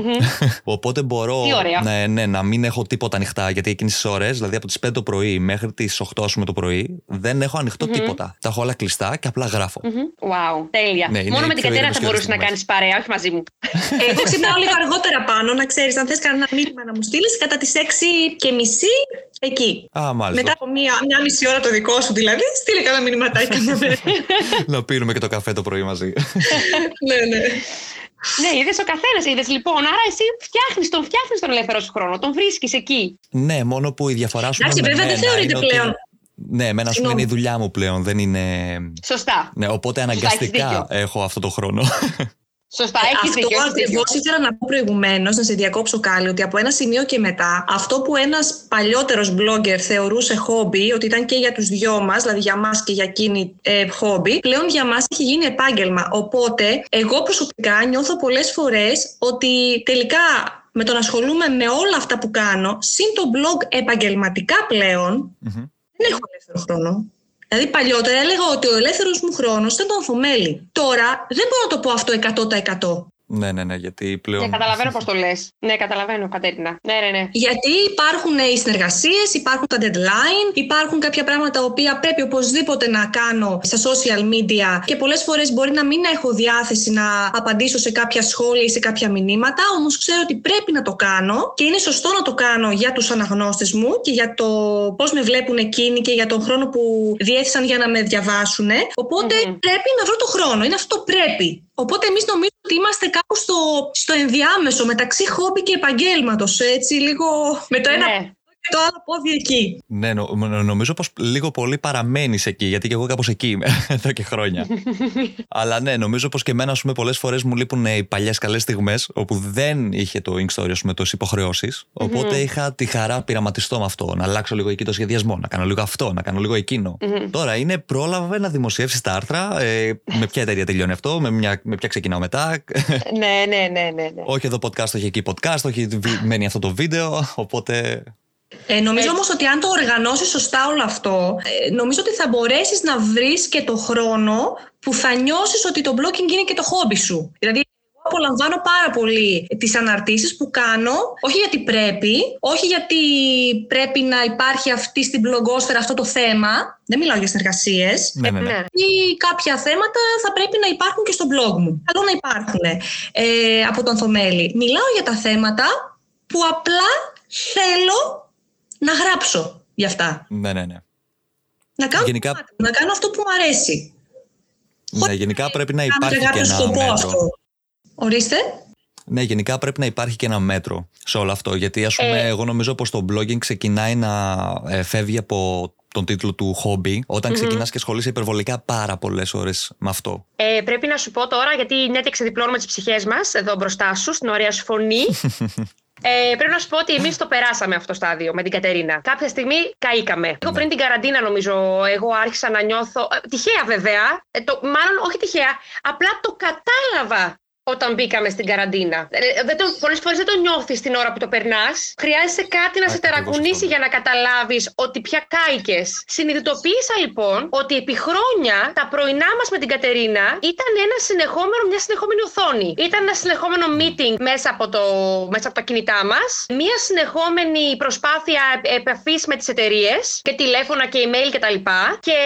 Οπότε μπορώ Τι ωραία. ναι, ναι, να μην έχω τίποτα ανοιχτά. Γιατί εκείνες τις ώρες, δηλαδή από τις 5 το πρωί μέχρι τις 8 ας πούμε, το πρωί, δεν έχω ανοιχτό τίποτα. Τα έχω όλα κλειστά και απλά γράφω. Μμμ. Wow, τέλεια. Ναι, είναι Μόνο οι με την πιο Κατερίνα ήρεμες θα και μπορούσε να ωραίες κάνεις παρέα, όχι μαζί μου. Εγώ ξυπνάω λίγο αργότερα πάνω, να ξέρεις, αν θες κανένα μήνυμα να μου στείλεις, κατά τις 6 και μισή εκεί. Α, μάλιστα. Μετά από μία, μία μισή ώρα το δικό σου δηλαδή, στείλε κανένα μηνυματάκι. να πίνουμε και το καφέ το πρωί μαζί. ναι, ναι. Ναι, είδες ο καθένας, είδες λοιπόν. Άρα εσύ φτιάχνεις τον, φτιάχνεις τον ελεύθερο σου χρόνο, τον βρίσκεις εκεί. ναι, μόνο που η διαφορά σου Εντάξει, με βέβαια δεν μένα θεωρείται είναι ότι- πλέον. Ναι, εμένα σου είναι Συγγνώμη. η δουλειά μου πλέον, δεν είναι. Σωστά. Ναι, οπότε έχεις αναγκαστικά δίκιο. έχω αυτό το χρόνο. Σωστά, έχεις αυτό δίκιο. έχεις ακριβώς δίκιο. ήθελα να πω προηγουμένως, να σε διακόψω κάλλη, ότι από ένα σημείο και μετά, αυτό που ένας παλιότερος blogger θεωρούσε χόμπι, ότι ήταν και για τους δυο μας, δηλαδή για μας και για εκείνη ε, χόμπι, πλέον για μας έχει γίνει επάγγελμα. Οπότε, εγώ προσωπικά νιώθω πολλές φορές ότι τελικά με το να ασχολούμαι με όλα αυτά που κάνω, συν το blog επαγγελματικά πλέον, Μμμ. δεν έχω ελεύθερο χρόνο. Δηλαδή παλιότερα έλεγα ότι ο ελεύθερος μου χρόνος ήταν το ανθομέλι. Τώρα δεν μπορώ να το πω αυτό 100%. Ναι, ναι, ναι, γιατί Ναι, πλέον. καταλαβαίνω πώς το λες. Ναι, καταλαβαίνω, Κατέρινα. Ναι, ναι, ναι. Γιατί υπάρχουν οι συνεργασίες, υπάρχουν τα deadline, υπάρχουν κάποια πράγματα τα οποία πρέπει οπωσδήποτε να κάνω στα social media και πολλές φορές μπορεί να μην έχω διάθεση να απαντήσω σε κάποια σχόλια ή σε κάποια μηνύματα, όμως ξέρω ότι πρέπει να το κάνω και είναι σωστό να το κάνω για τους αναγνώστες μου και για το πώς με βλέπουν εκείνοι και για τον χρόνο που διέθεσαν για να με διαβάσουν. Οπότε Μμμ. πρέπει να βρω το χρόνο. Είναι αυτό το πρέπει. Οπότε εμείς νομίζω ότι είμαστε κάπου στο, στο ενδιάμεσο μεταξύ χόμπι και επαγγέλματος. Έτσι, λίγο με το ένα Ναι. Και το άλλο πόδι εκεί. Ναι, νο- νο- νομίζω πως λίγο πολύ παραμένεις εκεί, γιατί και εγώ κάπως εκεί είμαι εδώ και χρόνια. Αλλά ναι, νομίζω πως και εμένα, ας πούμε, πολλές φορές μου λείπουν ε, οι παλιές καλές στιγμές, όπου δεν είχε το Ink Story, ας πούμε, τόσες υποχρεώσεις. Οπότε είχα τη χαρά πειραματιστώ με αυτό, να αλλάξω λίγο εκεί το σχεδιασμό, να κάνω λίγο αυτό, να κάνω λίγο εκείνο. Τώρα είναι πρόλαβε να δημοσιεύσεις τα άρθρα. Ε, με ποια εταιρεία τελειώνει αυτό, με, μια, με ποια ξεκινάω μετά. ναι, ναι, ναι, ναι, ναι. όχι εδώ podcast, όχι εκεί podcast, όχι βι- μένει αυτό το βίντεο. Οπότε Ε, νομίζω Έτσι. όμως ότι αν το οργανώσεις σωστά όλο αυτό, ε, νομίζω ότι θα μπορέσεις να βρεις και το χρόνο που θα νιώσεις ότι το blogging είναι και το χόμπι σου. Δηλαδή, εγώ απολαμβάνω πάρα πολύ τις αναρτήσεις που κάνω, όχι γιατί πρέπει, όχι γιατί πρέπει να υπάρχει αυτή στην blogosfera αυτό το θέμα, δεν μιλάω για συνεργασίες, ναι, ναι, ναι. Ναι. ή κάποια θέματα θα πρέπει να υπάρχουν και στο blog μου. Καλό να υπάρχουν ε, από τον Θομέλη. Μιλάω για τα θέματα που απλά θέλω να γράψω γι' αυτά. ναι, ναι, ναι. Να κάνω, Γενικά- το μάτι μου, να κάνω αυτό που μου αρέσει. Ναι, γενικά πρέπει να Κάνω υπάρχει για και κάποιο ένα σκοπό μέτρο. αυτό. Ορίστε. Ναι, γενικά πρέπει να υπάρχει και ένα μέτρο σε όλο αυτό. Γιατί, ας πούμε, Ε. εγώ νομίζω πως το blogging ξεκινάει να ε, φεύγει από τον τίτλο του χόμπι όταν ξεκινάς και ασχολείσαι υπερβολικά πάρα πολλές ώρες με αυτό. Ε, πρέπει να σου πω τώρα, γιατί ναι, και ξεδιπλώνουμε τις ψυχές μας εδώ μπροστά σου, στην ωραία σου φωνή. Ε, πρέπει να σου πω ότι εμείς το περάσαμε αυτό το στάδιο με την Κατερίνα. Κάποια στιγμή καήκαμε. Εγώ πριν την καραντίνα, νομίζω, εγώ άρχισα να νιώθω. ε, τυχαία, βέβαια. Ε, το, μάλλον όχι τυχαία. Απλά το κατάλαβα όταν μπήκαμε στην καραντίνα. Ε, δεν το, πολλές φορές δεν το νιώθεις την ώρα που το περνάς. Χρειάζεσαι κάτι να σε Ακριβώς τερακουνήσει αυτό, ναι. για να καταλάβεις ότι πια κάηκες. Συνειδητοποίησα λοιπόν ότι επί χρόνια τα πρωινά μας με την Κατερίνα ήταν ένα συνεχόμενο, μια συνεχόμενη οθόνη. Ήταν ένα συνεχόμενο meeting μέσα από, το, μέσα από τα κινητά μας. Μια συνεχόμενη προσπάθεια επαφής με τις εταιρείες και τηλέφωνα και email κτλ. Και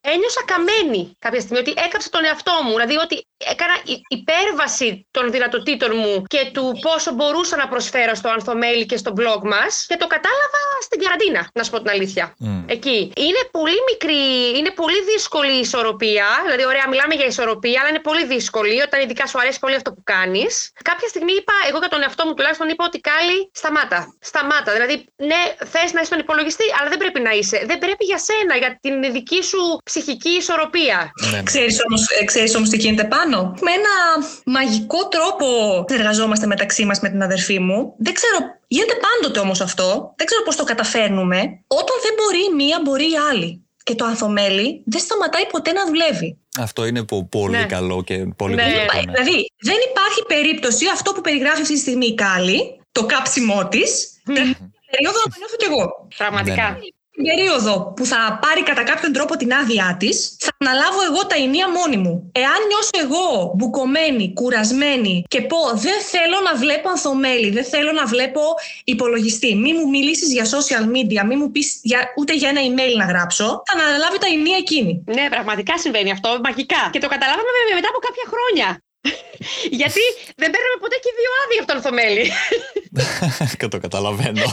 ένιωσα καμένη κάποια στιγμή ότι έκαψα τον εαυτό μου. Δηλαδή ότι έκανα υ- υπέρβαση των δυνατοτήτων μου και του πόσο μπορούσα να προσφέρω στο Ανθομέλη και στο blog μας και το κατάλαβα στην καραντίνα, να σου πω την αλήθεια. Μμ. Εκεί. Είναι πολύ μικρή, είναι πολύ δύσκολη η ισορροπία. Δηλαδή, ωραία, μιλάμε για ισορροπία, αλλά είναι πολύ δύσκολη όταν ειδικά σου αρέσει πολύ αυτό που κάνεις. Κάποια στιγμή είπα, εγώ για τον εαυτό μου τουλάχιστον είπα ότι κάλλη, σταμάτα. Σταμάτα. Δηλαδή, ναι, θες να είσαι στον υπολογιστή, αλλά δεν πρέπει να είσαι. Δεν πρέπει για σένα, για την δική σου ψυχική ισορροπία. Ναι, ναι. Ξέρεις όμως, ε, ξέρεις όμως τι γίνεται πάνω. Με ένα μαγικό τρόπο εργαζόμαστε μεταξύ μας με την αδερφή μου. Δεν ξέρω, γίνεται πάντοτε όμως αυτό. Δεν ξέρω πώς το καταφέρνουμε. Όταν δεν μπορεί η μία, μπορεί η άλλη. Και το ανθομέλι δεν σταματάει ποτέ να δουλεύει. Αυτό είναι πο- πολύ Ναι. καλό και πολύ Ναι. βασικό, Υπά- ναι. Δηλαδή, δεν υπάρχει περίπτωση αυτό που περιγράφει αυτή τη στιγμή η Κάλλη, το κάψιμό της, την περίοδο να το νιώθω κι εγώ. Πραγματικά. Ναι, ναι. την περίοδο που θα πάρει κατά κάποιον τρόπο την άδειά της, θα αναλάβω εγώ τα ενία μόνη μου. Εάν νιώσω εγώ μπουκωμένη, κουρασμένη και πω δεν θέλω να βλέπω ανθομέλη, δεν θέλω να βλέπω υπολογιστή, μη μου μιλήσεις για social media, μη μου πεις ούτε για ένα email να γράψω, θα αναλάβει τα ενία εκείνη. Ναι, πραγματικά συμβαίνει αυτό, μαγικά. Και το καταλάβαμε μετά από κάποια χρόνια. Γιατί δεν παίρνουμε ποτέ και δύο άδεια από τον Θωμέλη. Και το καταλαβαίνω.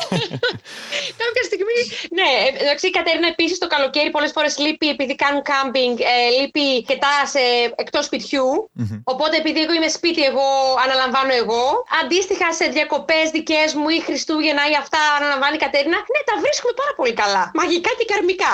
Κάποια στιγμή. Ναι, εντάξει, η Κατέρινα επίσης το καλοκαίρι πολλές φορές λείπει επειδή κάνουν κάμπινγκ, ε, λείπει τα σε, εκτός Οπότε επειδή εγώ είμαι σπίτι, εγώ αναλαμβάνω εγώ. Αντίστοιχα σε διακοπές δικές μου ή Χριστούγεννα ή αυτά αναλαμβάνει η Κατέρινα. Ναι, τα βρίσκουμε πάρα πολύ καλά. Μαγικά και καρμικά.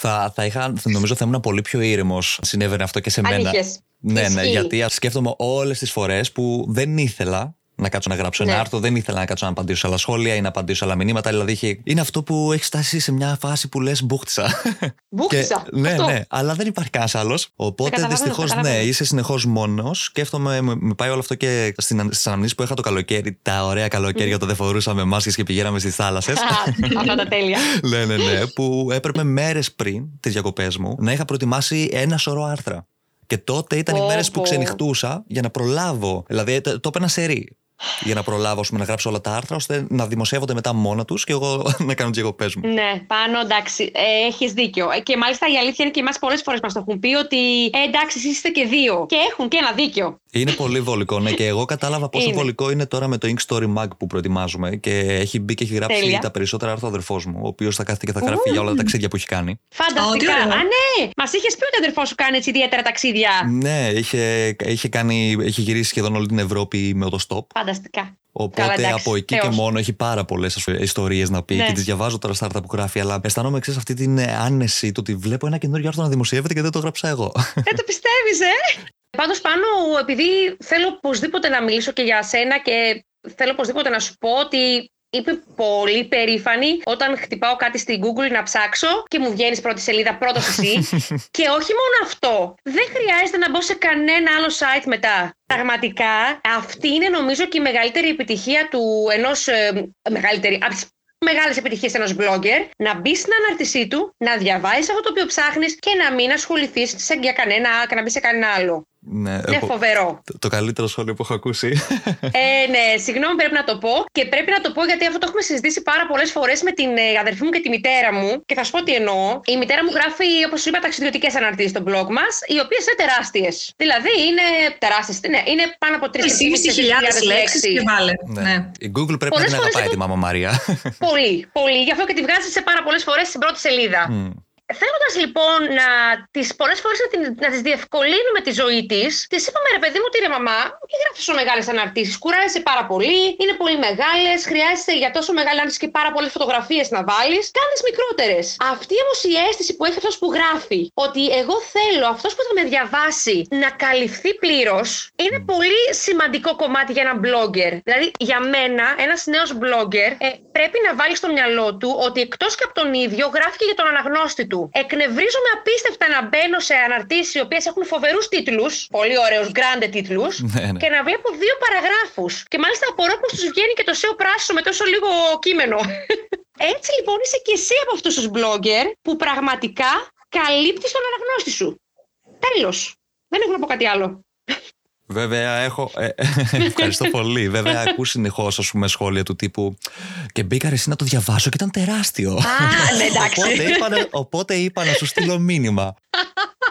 Θα, θα είχα, νομίζω θα ήμουν πολύ πιο ήρεμος. Συνέβαινε αυτό και σε μένα. Ναι, ναι, γιατί σκέφτομαι όλες τις φορές που δεν ήθελα να κάτσω να γράψω ναι. ένα άρθρο, δεν ήθελα να κάτσω να απαντήσω σε άλλα σχόλια ή να απαντήσω σε άλλα μηνύματα. Δηλαδή, είναι αυτό που έχει φτάσει σε μια φάση που λες μπούχτισα. Μπούχτισα. ναι, ναι, αλλά δεν υπάρχει κανένας άλλος. Οπότε δυστυχώς, ναι, είσαι συνεχώς μόνος. Σκέφτομαι, με πάει όλο αυτό και στις αναμνήσεις που είχα το καλοκαίρι, τα ωραία καλοκαίρια όταν δεν φορούσαμε μάσκες και πηγαίναμε στις θάλασσες. Αυτά τα τέλεια. ναι, ναι, ναι. Που έπρεπε μέρες πριν τις διακοπές μου να είχα προετοιμάσει ένα σωρό άρθρα. Και τότε ήταν οι μέρες που ξενυχτούσα για να προλάβω. Δηλαδή το έπαιρνα σε ρί για να προλάβω πούμε, να γράψω όλα τα άρθρα, ώστε να δημοσιεύονται μετά μόνα τους και εγώ να κάνω τι εγώ μου. Ναι, πάνω εντάξει, ε, έχεις δίκιο. Ε, και μάλιστα η αλήθεια είναι και εμάς πολλές φορές μας το έχουν πει ότι ε, εντάξει, εσείς είστε και δύο. Και έχουν και ένα δίκιο. Είναι πολύ βολικό, ναι. Και εγώ κατάλαβα πόσο είναι. βολικό είναι τώρα με το Ink Story Mag που προετοιμάζουμε. Και έχει μπει και έχει γράψει Τέλεια. τα περισσότερα άρθρα ο αδερφός μου, ο οποίος θα κάθεται και θα γράφει για όλα τα ταξίδια που έχει κάνει. Φανταστικά. Α, ναι! Μας είχες πει ότι ο αδερφός σου κάνει έτσι ιδιαίτερα ταξίδια. Ναι, είχε, είχε, κάνει, είχε γυρίσει σχεδόν όλη την Ευρώπη με το stop. Φανταστικά. Οπότε Καλά, από εκεί και μόνο έχει πάρα πολλές ιστορίες να πει ναι. και τις διαβάζω τώρα στα άρθρα που γράφει. Αλλά αισθάνομαι εξή αυτή την άνεση του ότι βλέπω ένα καινούριο άρθρο να δημοσιεύεται και δεν το γράψα εγώ. Δεν το πιστεύεις, ε! Πάντως πάνω, επειδή θέλω οπωσδήποτε να μιλήσω και για σένα και θέλω οπωσδήποτε να σου πω ότι Είμαι πολύ περήφανη όταν χτυπάω κάτι στην Google να ψάξω και μου βγαίνει πρώτη σελίδα πρώτος εσύ. και όχι μόνο αυτό. Δεν χρειάζεται να μπω σε κανένα άλλο site μετά. Πραγματικά αυτή είναι νομίζω και η μεγαλύτερη επιτυχία του ενός. Ε, μεγαλύτερη. Από τις μεγάλες επιτυχίες ενός blogger, να μπει στην ανάρτησή του, να διαβάσει αυτό το οποίο ψάχνεις και να μην ασχοληθείς για κανένα και να μπει σε κανένα άλλο. Ναι, είναι φοβερό. Το, το, καλύτερο σχόλιο που έχω ακούσει. Ε, ναι, συγγνώμη, πρέπει να το πω. Και πρέπει να το πω γιατί αυτό το έχουμε συζητήσει πάρα πολλές φορές με την ε, αδερφή μου και τη μητέρα μου. Και θα σου πω τι εννοώ. Η μητέρα μου γράφει, όπως σου είπα, ταξιδιωτικές αναρτήσεις στο blog μας, οι οποίες είναι τεράστιες. Δηλαδή είναι τεράστιες. Ναι, είναι πάνω από 3.500 λέξεις. Και βάλε. Ναι. ναι. Η Google πρέπει πολλές να την αγαπάει τη μάμα Μαρία. Πολύ, πολύ. Γι' αυτό και τη βγάζει σε πάρα πολλές φορές στην πρώτη σελίδα. Mm. Θέλοντας λοιπόν να τις πολλές φορές να, να τις διευκολύνουμε τη ζωή της, τη είπαμε ρε παιδί μου, τι ρε μαμά, μην γράφεις τόσο μεγάλες αναρτήσεις. Κουράζεσαι πάρα πολύ, είναι πολύ μεγάλες, χρειάζεσαι για τόσο μεγάλη αναρτήση και πάρα πολλές φωτογραφίες να βάλεις. Κάνε μικρότερες. Αυτή όμως η αίσθηση που έχει αυτός που γράφει, ότι εγώ θέλω αυτός που θα με διαβάσει να καλυφθεί πλήρως, είναι πολύ σημαντικό κομμάτι για έναν blogger. Δηλαδή, για μένα, ένας νέος blogger ε, πρέπει να βάλει στο μυαλό του ότι εκτός και από τον ίδιο γράφει και για τον αναγνώστη του. Εκνευρίζομαι απίστευτα να μπαίνω σε αναρτήσεις οι οποίες έχουν φοβερούς τίτλους, πολύ ωραίους, grande τίτλους, ναι, ναι. και να βλέπω δύο παραγράφους. Και μάλιστα απορώ πώ τους βγαίνει και το SEO πράσινο με τόσο λίγο κείμενο. Έτσι λοιπόν είσαι και εσύ από αυτούς τους blogger που πραγματικά καλύπτεις τον αναγνώστη σου. Τέλος. Δεν έχω να πω κάτι άλλο. Βέβαια, έχω. Ε, ευχαριστώ πολύ. Βέβαια, ακού συνεχώς σχόλια του τύπου. Και μπήκα εσύ να το διαβάσω και ήταν τεράστιο. Α, ναι, εντάξει. οπότε, είπα, οπότε είπα να σου στείλω μήνυμα.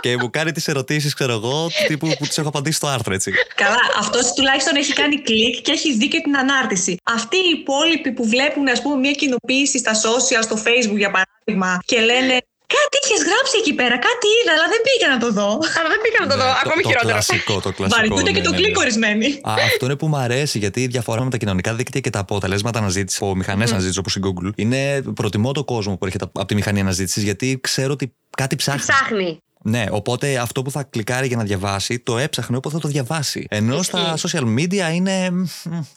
και μου κάνει τις ερωτήσεις, ξέρω εγώ, του τύπου που τις έχω απαντήσει στο άρθρο, έτσι. Καλά, αυτός τουλάχιστον έχει κάνει κλικ και έχει δει και την ανάρτηση. Αυτοί οι υπόλοιποι που βλέπουν, ας πούμε, μια κοινοποίηση στα social, στο facebook για παράδειγμα, και λένε Κάτι είχες γράψει εκεί πέρα, κάτι είδα, αλλά δεν πήγα να το δω. Αλλά δεν πήγα να το δω, ναι, ακόμη χειρότερο. Το κλασικό, το κλασικό. Βαρικούνται και το ναι, ναι, κλικ ορισμένοι. Αυτό είναι που μου αρέσει, γιατί η διαφορά με τα κοινωνικά δίκτυα και τα αποτελέσματα αναζήτηση από μηχανές αναζήτηση όπως η Google είναι προτιμώ το κόσμο που έρχεται από τη μηχανή αναζήτησης, γιατί ξέρω ότι κάτι ψάχνει. Ψάχνει. Ναι, οπότε αυτό που θα κλικάρει για να διαβάσει, το έψαχνε όποτε θα το διαβάσει. Ενώ στα social media είναι.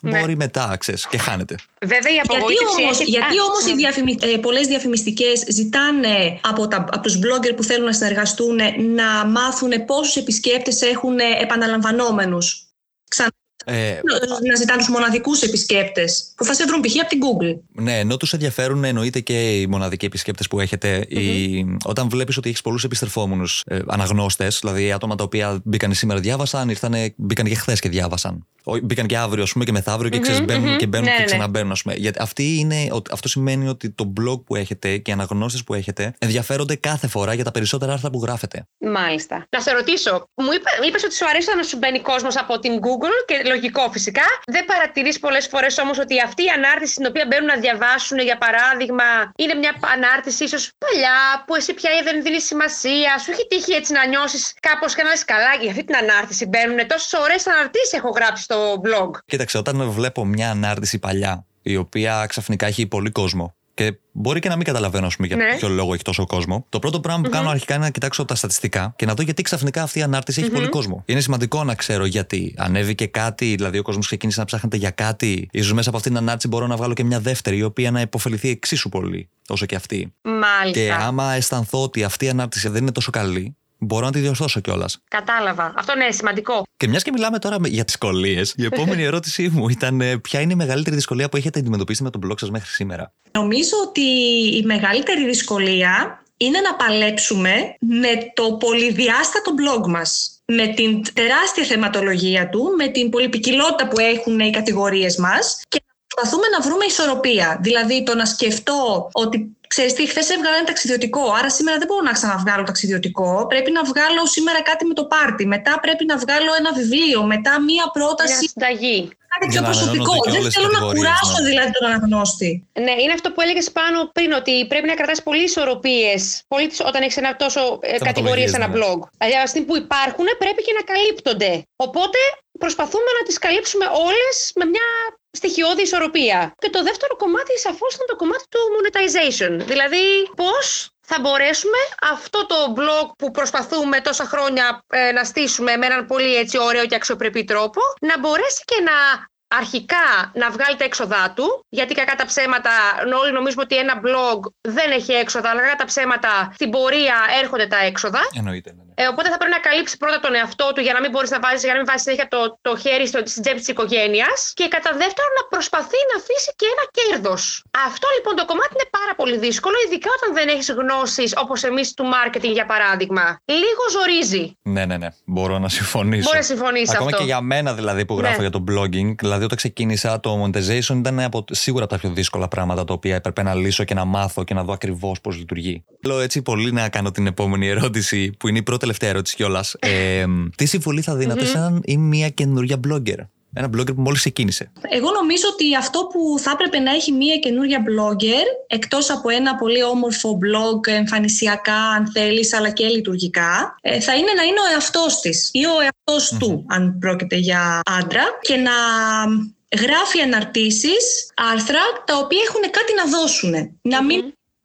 Ναι. μπορεί μετά, ξέρεις, και χάνεται. Βέβαια, η απογοήτευση. Γιατί όμως οι διαφημι... ε, πολλές διαφημιστικές ζητάνε από, τα, από τους blogger που θέλουν να συνεργαστούν να μάθουν πόσους επισκέπτες έχουν επαναλαμβανόμενους. Ξανά Ε, να ζητάνε τους μοναδικούς επισκέπτες που θα σε βρουν π.χ. από την Google. Ναι, ενώ τους ενδιαφέρουν εννοείται και οι μοναδικοί επισκέπτες που έχετε. Η... Όταν βλέπεις ότι έχεις πολλούς επιστρεφόμενους ε, αναγνώστες, δηλαδή άτομα τα οποία μπήκαν σήμερα διάβασαν, ήρθανε, μπήκαν και χθες και διάβασαν. Μπήκαν και αύριο, ας πούμε, και μεθαύριο και ξεσμπαίνουν και μπαίνουν Ναι, και ναι. ξαναμπαίνουν, ας πούμε. Γιατί αυτή είναι, ότι- αυτό σημαίνει ότι το blog που έχετε και οι αναγνώστες που έχετε ενδιαφέρονται κάθε φορά για τα περισσότερα άρθρα που γράφετε. Μάλιστα. Να σε ρωτήσω, μου είπε είπες ότι σου αρέσει να σου μπαίνει κόσμος από την Google και λογικό φυσικά. Δεν παρατηρείς πολλές φορές όμως ότι αυτή η ανάρτηση στην οποία μπαίνουν να διαβάσουν, για παράδειγμα, είναι μια ανάρτηση ίσως παλιά που εσύ πια δεν δίνεις σημασία. Σου έχει τύχει έτσι να νιώσεις κάπως και να λες καλά για αυτή την ανάρτηση. Μπαίνουν τόσες ωραίες αναρτήσεις έχω γράψει στο blog. Κοίταξε, όταν βλέπω μια ανάρτηση παλιά, η οποία ξαφνικά έχει πολύ κόσμο. Και μπορεί και να μην καταλαβαίνω, ας πούμε, για Ναι. ποιο λόγο έχει τόσο κόσμο. Το πρώτο πράγμα που κάνω αρχικά είναι να κοιτάξω τα στατιστικά και να δω γιατί ξαφνικά αυτή η ανάρτηση έχει πολύ κόσμο. Είναι σημαντικό να ξέρω γιατί. Ανέβηκε κάτι, δηλαδή ο κόσμος ξεκίνησε να ψάχνεται για κάτι. σω μέσα από αυτή την ανάρτηση μπορώ να βγάλω και μια δεύτερη, η οποία να υποφεληθεί εξίσου πολύ όσο και αυτή. Μάλιστα. Και άμα αισθανθώ ότι αυτή η ανάρτηση δεν είναι τόσο καλή, μπορώ να τη διορθώσω κιόλας. Κατάλαβα. Αυτό ναι, σημαντικό. Και μιας και μιλάμε τώρα με- για τις δυσκολίε, η επόμενη ερώτησή μου ήταν ε, ποια είναι η μεγαλύτερη δυσκολία που έχετε αντιμετωπίσει με τον blog σας μέχρι σήμερα; Νομίζω ότι η μεγαλύτερη δυσκολία είναι να παλέψουμε με το πολυδιάστατο blog μας. Με την τεράστια θεματολογία του, με την πολυπικιλότητα που έχουν οι κατηγορίες μας και να προσπαθούμε να βρούμε ισορροπία. Δηλαδή το να σκεφτώ ότι Ξέρεις τι, χθες έβγαλα ένα ταξιδιωτικό, άρα σήμερα δεν μπορώ να ξαναβγάλω ταξιδιωτικό. Πρέπει να βγάλω σήμερα κάτι με το πάρτι. Μετά πρέπει να βγάλω ένα βιβλίο. Μετά μία Μια πρόταση συνταγή. κάτι Για πιο να προσωπικό. ανανεώνονται και Δεν όλες οι θέλω να κατηγορίες, κουράσω ναι. δηλαδή τον αναγνώστη. Ναι, είναι αυτό που έλεγες πάνω πριν, ότι πρέπει να κρατάς πολύ ισορροπίε όταν έχεις ένα τόσο κατηγορίες σε ένα ναι. blog. Δηλαδή, από τη στιγμή που υπάρχουν, πρέπει και να καλύπτονται. Οπότε προσπαθούμε να τις καλύψουμε όλες με μια στοιχειώδη ισορροπία. Και το δεύτερο κομμάτι σαφώς ήταν το κομμάτι του monetization. Δηλαδή, πώς θα μπορέσουμε αυτό το blog που προσπαθούμε τόσα χρόνια ε, να στήσουμε με έναν πολύ έτσι ωραίο και αξιοπρεπή τρόπο, να μπορέσει και να αρχικά να βγάλει τα έξοδά του, γιατί κακά τα ψέματα, όλοι νομίζουμε ότι ένα blog δεν έχει έξοδα, αλλά κακά τα ψέματα στην πορεία έρχονται τα έξοδα. Εννοείται. Ναι, ναι. Ε, οπότε θα πρέπει να καλύψει πρώτα τον εαυτό του για να μην μπορείς να βάζεις, για να μην βάζεις συνέχεια το, το χέρι στο, στην τσέπη της οικογένειας. Και κατά δεύτερον, να προσπαθεί να αφήσει και ένα κέρδος. Αυτό λοιπόν το κομμάτι είναι πάρα πολύ δύσκολο, ειδικά όταν δεν έχεις γνώσεις όπως εμείς του marketing για παράδειγμα. Λίγο ζορίζει. ναι, ναι, ναι. Μπορώ να συμφωνήσω. Μπορείς να συμφωνήσεις Ακόμα αυτό. και για μένα δηλαδή που γράφω Ναι. για το blogging, δηλαδή όταν ξεκίνησα το monetization ήταν από, σίγουρα από τα πιο δύσκολα πράγματα τα οποία έπρεπε να λύσω και να μάθω και να δω ακριβώς πώς λειτουργεί. Θέλω έτσι πολύ να κάνω την επόμενη ερώτηση, που είναι η πρώτη τελευταία ερώτηση κιόλας. Ε, τι συμβουλή θα δίνατε σε έναν ή μια καινούργια blogger; Ένα blogger που μόλις ξεκίνησε. Εγώ νομίζω ότι αυτό που θα έπρεπε να έχει μία καινούρια blogger, εκτός από ένα πολύ όμορφο blog εμφανισιακά αν θέλεις, αλλά και λειτουργικά, ε, θα είναι να είναι ο εαυτός της ή ο εαυτός του, αν πρόκειται για άντρα, και να γράφει αναρτήσεις, άρθρα, τα οποία έχουν κάτι να δώσουν. Να μην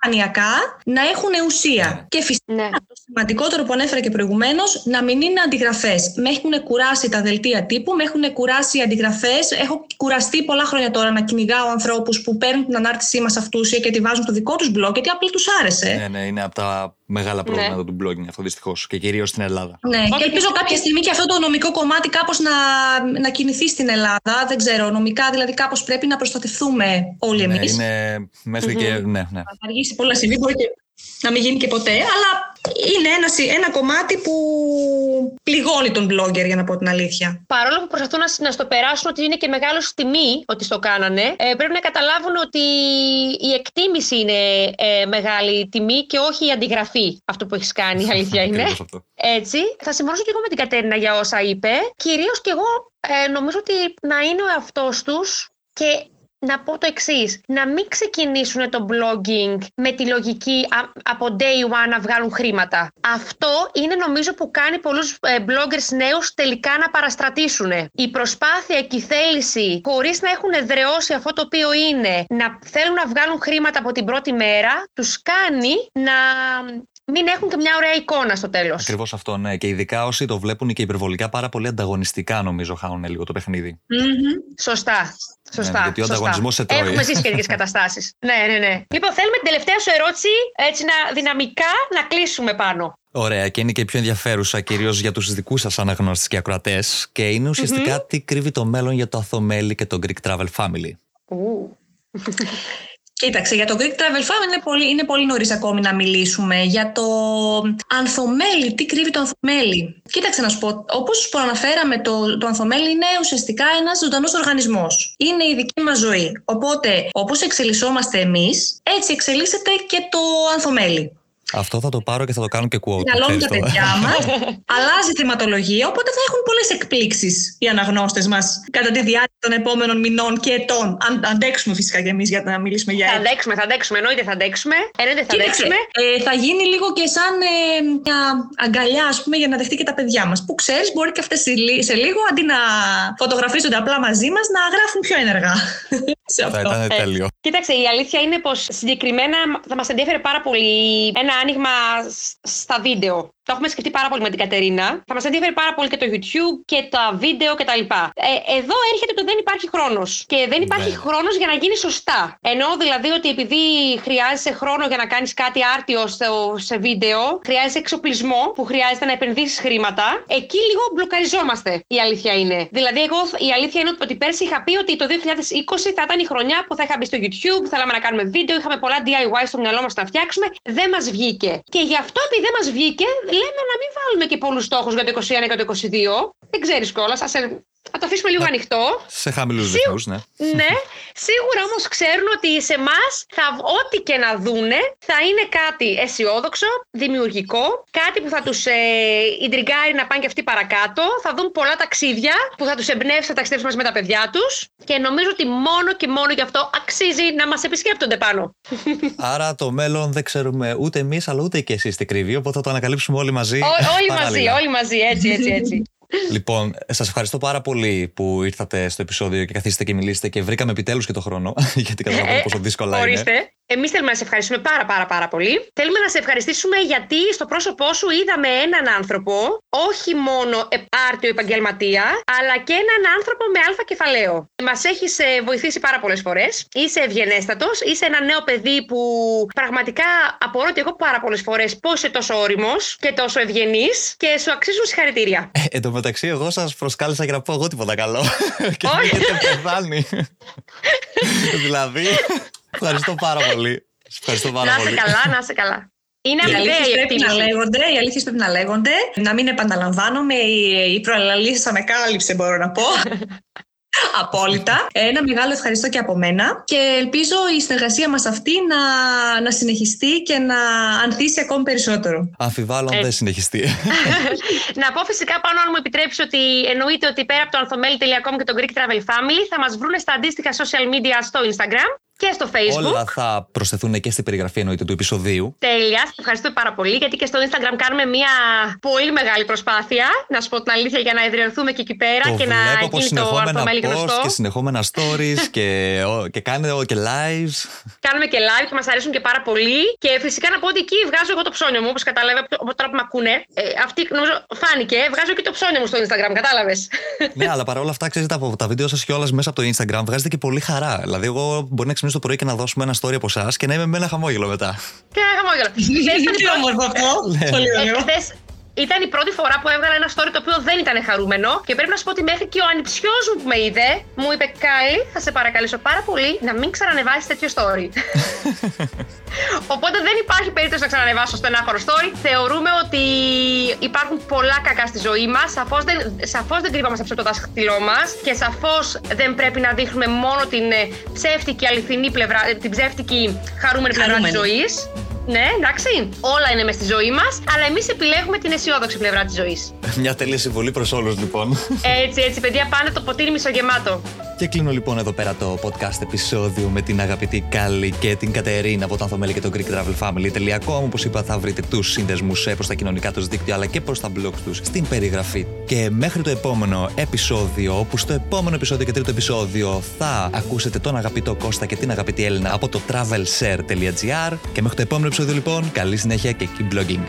είναι εμφανιακά, να έχουν ουσία. Και φυσικά Ναι. το σημαντικότερο που ανέφερα και προηγουμένως, να μην είναι αντιγραφές. Με έχουν κουράσει τα δελτία τύπου, με έχουν κουράσει οι αντιγραφές. Έχω κουραστεί πολλά χρόνια τώρα να κυνηγάω ανθρώπους που παίρνουν την ανάρτησή μας αυτούσια και τη βάζουν στο δικό τους blog, γιατί απλά τους άρεσε. Ναι, ναι, είναι από τα μεγάλα προβλήματα του blogging αυτό δυστυχώς και κυρίως στην Ελλάδα. Ναι, Ότι και ελπίζω και- κάποια στιγμή και αυτό το νομικό κομμάτι κάπως να, να κινηθεί στην Ελλάδα. Δεν ξέρω, νομικά δηλαδή κάπως πρέπει να προστατευτούμε όλοι Ναι, εμείς. είναι μέχρι και. Ναι, ναι. Θα αργήσει πολλά στιγμή, μπορεί και να μην γίνει και ποτέ, αλλά είναι ένα, συ- ένα κομμάτι που πληγώνει τον blogger, για να πω την αλήθεια. Παρόλο που προσπαθούν να, να στο περάσουν ότι είναι και μεγάλο τιμή ότι στο κάνανε, ε, πρέπει να καταλάβουν ότι η εκτίμηση είναι ε, μεγάλη τιμή και όχι η αντιγραφή. Αυτό που έχεις κάνει, η αλήθεια είναι. Ακριβώς αυτό. Έτσι, θα συμφωνήσω και εγώ με την Κατέρινα για όσα είπε. Κυρίως και εγώ ε, νομίζω ότι να είναι ο εαυτός τους και να πω το εξής. Να μην ξεκινήσουν το blogging με τη λογική α- από day one να βγάλουν χρήματα. Αυτό είναι νομίζω που κάνει πολλούς ε, bloggers νέους τελικά να παραστρατήσουν. Η προσπάθεια και η θέληση χωρίς να έχουν εδραιώσει αυτό το οποίο είναι να θέλουν να βγάλουν χρήματα από την πρώτη μέρα τους κάνει να μην έχουν και μια ωραία εικόνα στο τέλος. Ακριβώς αυτό, ναι. Και ειδικά όσοι το βλέπουν και υπερβολικά πάρα πολύ ανταγωνιστικά, νομίζω, χάνουν λίγο το παιχνίδι. Σωστά. Σωστά. Ναι, γιατί ο σωστά. ανταγωνισμός σε τρώει. Έχουμε ζήσει και τέτοιες καταστάσεις. ναι, ναι, ναι. Λοιπόν, θέλουμε την τελευταία σου ερώτηση έτσι να δυναμικά να κλείσουμε πάνω. Ωραία, και είναι και η πιο ενδιαφέρουσα κυρίως για τους δικούς σας αναγνώστες και ακροατές. Και είναι ουσιαστικά τι κρύβει το μέλλον για το Αθομέλη και το Greek Travel Family. Κοίταξε, για το Greek Travel Family είναι πολύ, είναι πολύ νωρίς ακόμη να μιλήσουμε. Για το ανθομέλι, τι κρύβει το ανθομέλι. Κοίταξε να σου πω, όπως προαναφέραμε, το, το ανθομέλι είναι ουσιαστικά ένας ζωντανός οργανισμός. Είναι η δική μας ζωή. Οπότε, όπως εξελισσόμαστε εμείς, έτσι εξελίσσεται και το ανθομέλι. Αυτό θα το πάρω και θα το κάνω και quote. Μεγαλώνουν τα παιδιά μας. αλλάζει η θεματολογία, οπότε θα έχουν πολλές εκπλήξεις οι αναγνώστες μας κατά τη διάρκεια των επόμενων μηνών και ετών. Αν αντέξουμε φυσικά κι εμείς για να μιλήσουμε για Θα αντέξουμε, θα αντέξουμε. Εννοείται θα αντέξουμε. Εννοείται θα αντέξουμε. Ε, θα γίνει λίγο και σαν ε, μια αγκαλιά, ας πούμε, για να δεχτεί και τα παιδιά μας. Που ξέρεις, μπορεί και αυτές σε λίγο αντί να φωτογραφίζονται απλά μαζί μας, να γράφουν πιο ενεργά. Θα ήταν τέλειο. Κοίταξε, η αλήθεια είναι πως συγκεκριμένα θα μας ενδιαφέρει πάρα πολύ ένα άνοιγμα στα βίντεο. Το έχουμε σκεφτεί πάρα πολύ με την Κατερίνα. Θα μας ενδιαφέρει πάρα πολύ και το YouTube και τα βίντεο κτλ. Ε, εδώ έρχεται το δεν υπάρχει χρόνος. Και δεν υπάρχει ναι. χρόνος για να γίνει σωστά. Εννοώ δηλαδή ότι επειδή χρειάζεσαι χρόνο για να κάνεις κάτι άρτιο σε βίντεο, χρειάζεσαι εξοπλισμό που χρειάζεται να επενδύσεις χρήματα, εκεί λίγο μπλοκαριζόμαστε. Η αλήθεια είναι. Δηλαδή, εγώ η αλήθεια είναι ότι πέρσι είχα πει ότι το 2020 θα ήταν η χρονιά που θα είχα μπει στο YouTube, θέλαμε να κάνουμε βίντεο, είχαμε πολλά DIY στο μυαλό μας να φτιάξουμε. Δεν μας βγήκε. Και γι' αυτό επειδή δεν μας βγήκε, λέμε να μην βάλουμε και πολλούς στόχους για το 2021 και το 2022. Δεν ξέρεις κιόλας. Θα το αφήσουμε λίγο ανοιχτό. Σε χαμηλούς ρυθμούς, ναι. ναι. Σίγουρα όμως ξέρουν ότι σε εμάς ό,τι και να δούνε θα είναι κάτι αισιόδοξο, δημιουργικό, κάτι που θα τους ε, να πάνε και αυτοί παρακάτω. Θα δουν πολλά ταξίδια που θα τους εμπνεύσει να ταξιδέψουν μαζί με τα παιδιά τους. Και νομίζω ότι μόνο και μόνο γι' αυτό αξίζει να μας επισκέπτονται πάνω. Άρα το μέλλον δεν ξέρουμε ούτε εμείς, αλλά ούτε και εσείς τι κρύβει. Οπότε θα το ανακαλύψουμε όλοι μαζί. όλοι μαζί, όλοι μαζί, έτσι, έτσι, έτσι. Λοιπόν, σας ευχαριστώ πάρα πολύ που ήρθατε στο επεισόδιο και καθίσατε και μιλήσετε και βρήκαμε επιτέλους και το χρόνο. Γιατί καταλαβαίνω πόσο δύσκολα είναι. Εμείς θέλουμε να σε ευχαριστούμε πάρα πάρα πάρα πολύ. Θέλουμε να σε ευχαριστήσουμε γιατί στο πρόσωπό σου είδαμε έναν άνθρωπο, όχι μόνο άρτιο επαγγελματία, αλλά και έναν άνθρωπο με αλφα κεφαλαίο. Μας έχεις ε, βοηθήσει πάρα πολλές φορές. Είσαι ευγενέστατος, είσαι ένα νέο παιδί που πραγματικά απορώ και εγώ πάρα πολλές φορές πώς είσαι τόσο όριμος και τόσο ευγενής και σου αξίζουν συγχαρητήρια. Ε, εν τω μεταξύ, εγώ σας προσκάλεσα για να πω εγώ τίποτα καλό. και έχετε πεθάνει. δηλαδή. Ευχαριστώ πάρα πολύ. Ευχαριστώ πάρα να είσαι καλά, να είσαι καλά. Είναι οι αλήθειες πρέπει να λέγονται, οι αλήθειες πρέπει να λέγονται, να μην επαναλαμβάνομαι, η, η προαλλαλή ανακάλυψε μπορώ να πω. Απόλυτα. Ένα μεγάλο ευχαριστώ και από μένα και ελπίζω η συνεργασία μας αυτή να, να συνεχιστεί και να ανθίσει ακόμη περισσότερο. Αμφιβάλλω αν δεν συνεχιστεί. να πω φυσικά πάνω αν μου επιτρέψει ότι εννοείται ότι πέρα από το ανθομέλη.com και το Greek Travel Family θα μας βρουν στα αντίστοιχα social media στο Instagram και στο Facebook. Όλα θα προσθεθούν και στην περιγραφή εννοείται του επεισοδίου. Τέλεια. Σα ευχαριστώ πάρα πολύ γιατί και στο Instagram κάνουμε μια πολύ μεγάλη προσπάθεια. Να σου πω την αλήθεια για να εδραιωθούμε και εκεί πέρα το και να γίνει το αρθομέλη γνωστό. Και συνεχόμενα stories και, και κάνετε και lives. Κάνουμε και live και μας αρέσουν και πάρα πολύ. Και φυσικά να πω ότι εκεί βγάζω εγώ το ψώνιο μου, όπως κατάλαβε τώρα που με ακούνε. Ε, αυτή νομίζω φάνηκε. Βγάζω και το ψώνιο μου στο Instagram, κατάλαβες. ναι, αλλά παρόλα αυτά ξέρετε από τα βίντεο σας κιόλας μέσα από το Instagram βγάζετε και πολύ χαρά. Δηλαδή, εγώ μπορεί να ξυπνήσω το πρωί και να δώσουμε ένα story από εσάς και να είμαι με ένα χαμόγελο μετά. Και ένα χαμόγελο. Τι όμορφο αυτό. Ναι. Πολύ ωραίο. Ήταν η πρώτη φορά που έβγαλα ένα story το οποίο δεν ήταν χαρούμενο και πρέπει να σου πω ότι μέχρι και ο ανιψιός μου που με είδε μου είπε Κάλλη, θα σε παρακαλέσω πάρα πολύ να μην ξανανεβάσεις τέτοιο story. Οπότε δεν υπάρχει περίπτωση να ξανανεβάσω στο ενάχωρο story. Θεωρούμε ότι υπάρχουν πολλά κακά στη ζωή μας. Σαφώς δεν, σαφώς δεν κρύβαμαστε από το δάχτυλό μας και σαφώς δεν πρέπει να δείχνουμε μόνο την ε, ψεύτικη αληθινή πλευρά, ε, την ψεύτικη χαρούμενη πλευρά της ζωής. Ναι, εντάξει. Όλα είναι μες στη ζωή μας, αλλά εμείς επιλέγουμε την αισιόδοξη πλευρά της ζωής. Μια τέλεια συμβολή προς όλους, λοιπόν. Έτσι, έτσι, παιδιά, πάνε το ποτήρι μισογεμάτο. Και κλείνω λοιπόν εδώ πέρα το podcast επεισόδιο με την αγαπητή Κάλλη και την Κατερίνα από το Ανθομέλη και το GreekTravelFamily.com. Όπως είπα, θα βρείτε τους σύνδεσμου προς τα κοινωνικά τους δίκτυα αλλά και προς τα blogs τους στην περιγραφή. Και μέχρι το επόμενο επεισόδιο, όπου στο επόμενο επεισόδιο και τρίτο επεισόδιο θα ακούσετε τον αγαπητό Κώστα και την αγαπητή Έλληνα από το travelshare.gr. Και μέχρι το επόμενο επεισόδιο λοιπόν, καλή συνέχεια και keep blogging.